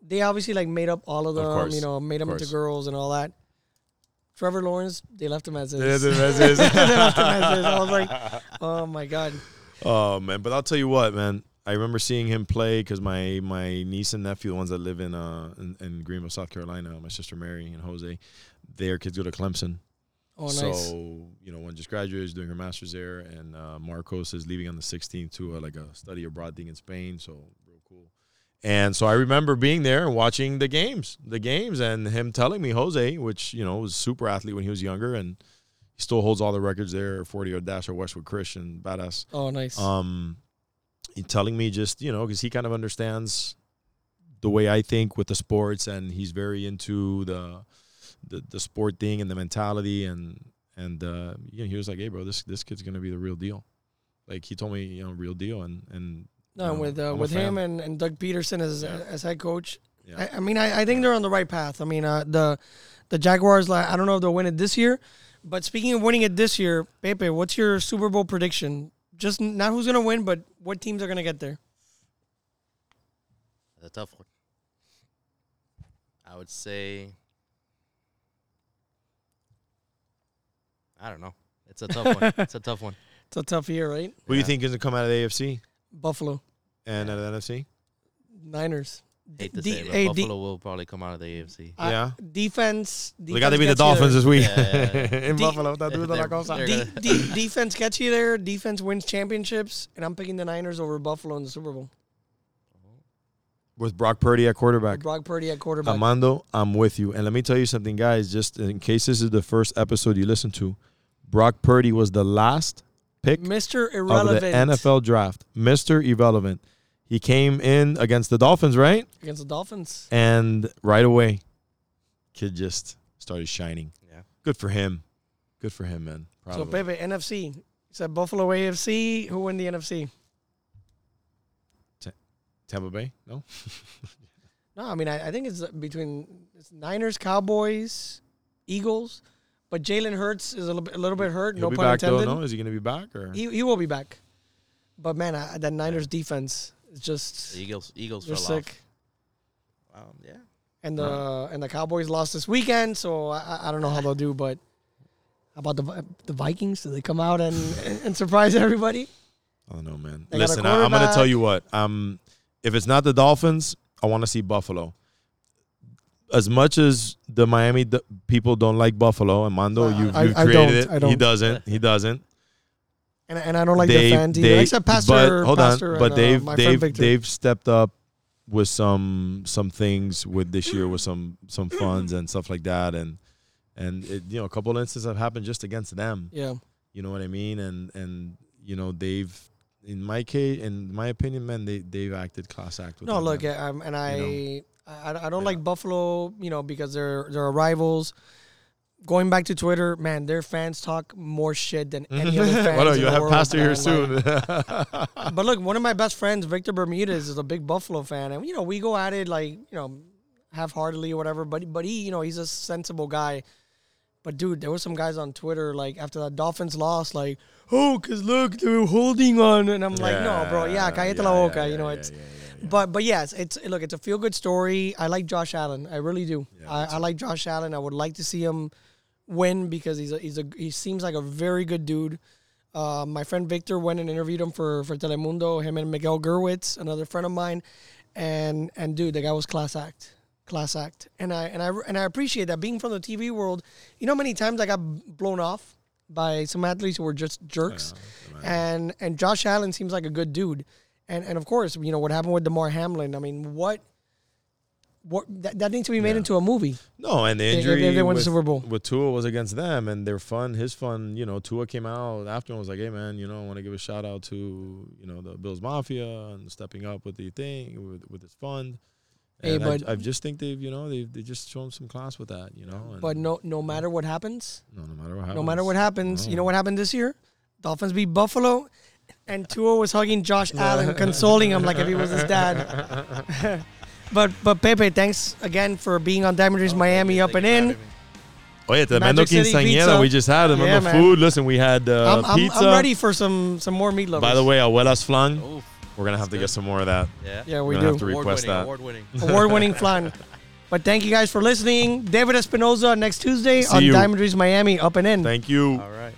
They obviously like made up all of them, course, you know, made them into girls and all that. Trevor Lawrence, they left him as is. Yeah, [LAUGHS] the they left him as is. I was like, oh my god. Oh man, but I'll tell you what, man. I remember seeing him play because my my niece and nephew, the ones that live in uh in, in Greenville, South Carolina, my sister Mary and Jose, their kids go to Clemson. Oh nice. So you know, one just graduated, doing her master's there, and uh, Marcos is leaving on the 16th to uh, like a study abroad thing in Spain. So real cool. And so I remember being there and watching the games, the games, and him telling me Jose, which you know was super athlete when he was younger, and he still holds all the records there, 40 yard dash or Westwood Christian, badass. oh nice. Um, he telling me just you know because he kind of understands the way I think with the sports, and he's very into the the, the sport thing and the mentality, and and uh, you know, he was like, hey, bro, this this kid's gonna be the real deal. Like he told me, you know, real deal, and and no, know, with uh, with him and, and Doug Pederson as Yeah. as head coach. Yeah. I, I mean, I, I think they're on the right path. I mean, uh, the the Jaguars. Like, I don't know if they'll win it this year, but speaking of winning it this year, Pepe, what's your Super Bowl prediction? Just not who's gonna win, but what teams are gonna get there. That's a tough one. I would say. I don't know. It's a tough one. It's a tough one. [LAUGHS] It's a tough year, right? who do you Yeah. think is gonna come out of the AFC Buffalo, and out of the NFC? Niners. Hate to D- say, it, but hey, D- Buffalo will probably come out of the AFC. I- Yeah. defense. They got to defense be the Dolphins there. this week [LAUGHS] Yeah. in De- Buffalo. Está duro la They're- cosa. they're De- [LAUGHS] defense gets you there. Defense wins championships, and I'm picking the Niners over Buffalo in the Super Bowl. With Brock Purdy at quarterback. Brock Purdy at quarterback. Armando, I'm with you. And let me tell you something, guys, just in case this is the first episode you listen to, Brock Purdy was the last pick Mr. of the NFL draft. Mr. Irrelevant. He came in against the Dolphins, right? against the Dolphins. And right away, kid just started shining. Yeah. Good for him. Good for him, man. Proud So of. Pepe, NFC. You said Buffalo AFC. Who win the NFC? Tampa Bay? No? [LAUGHS] No, I mean I, I think it's between it's Niners, Cowboys, Eagles, but Jalen Hurts is a little bit, a little bit hurt. He'll no be pun back intended. though, no? Is he going to be back? or He he will be back. But man, I, that Niners defense is just The Eagles, Eagles they're fell sick. off. Um, yeah. And the and the Cowboys lost this weekend, so I, I- I don't know how they'll do. But how about the the Vikings? Do they come out and [LAUGHS] and surprise everybody? I don't know, man. They got a Listen, I, I'm going to tell you what. Um, if it's not the Dolphins, I want to see Buffalo. As much as the Miami d- people don't like Buffalo, and Mondo, Uh, you I- you I created don't, it. I He don't. doesn't. He doesn't. And and I don't like They- the either. Except Pastor. But hold Pastor on. But and, uh, they've friend they've they've stepped up with some some things with this year with some some funds and stuff like that, and and it, you know a couple instances have happened just against them. yeah. You know what I mean? And and you know they've in my case, in my opinion, man, they they've acted class act. With No, look, um, and I, You I, I don't Yeah. like Buffalo, you know, because they're they're rivals. Going back to Twitter, man, their fans talk more shit than any other [LAUGHS] fans. well, no, you'll the have Pastor here soon. [LAUGHS] but look, one of my best friends, Victor Bermudez, is a big Buffalo fan, and you know we go at it like you know half-heartedly or whatever. But but he, you know, he's a sensible guy. But dude, there were some guys on Twitter like after the Dolphins lost, like, oh, cause look, they're holding on, and I'm like, no, bro, yeah, cállate la yeah, boca, yeah, you know, yeah, it's. yeah, yeah, yeah. But but yes, it's look, it's a feel good story. I like Josh Allen, I really do. Yeah, I, I like Josh Allen. I would like to see him win because he's a he's a he seems like a very good dude. Uh, my friend Victor went and interviewed him for for Telemundo. Him and Miguel Gerwitz, another friend of mine, and and dude, the guy was class act, class act. And I and I and I appreciate that. Being from the TV world, you know, how many times I got blown off by some athletes who were just jerks, and and Josh Allen seems like a good dude. And and of course, you know what happened with Damar Hamlin. I mean, what. What that, that needs to be made Yeah. into a movie. No, and the injury they win the with, Super Bowl. with Tua was against them, and their fun, his fun. You know, Tua came out after and was like, "Hey, man, you know, I want to give a shout out to you know the Bills Mafia and stepping up with the thing with with his fund." Hey, And I, but- I just think they've you know they've they just shown some class with that. You know, and But no, no matter what happens, no, no matter what happens, no matter what happens, you know what happened this year? Dolphins beat Buffalo, and Tua was hugging Josh [LAUGHS] Allen, consoling him like if he was his dad. [LAUGHS] but but Pepe, thanks again for being on Diamond Dreams Miami up and in. Oh yeah, the Mendo Magic City Quinceañera pizza. we just had. Remember Yeah, man. food? Listen, we had uh, I'm, I'm, pizza. I'm ready for some some more meat lovers. By the way, abuelas flan. Oof. We're gonna have to good. get some more of that. Yeah. yeah, We're we gonna have do. to request that. Award winning. [LAUGHS] Award-winning flan. But thank you guys for listening. David Espinoza next Tuesday See on you. Diamond Dreams Miami up and in. Thank you. All right.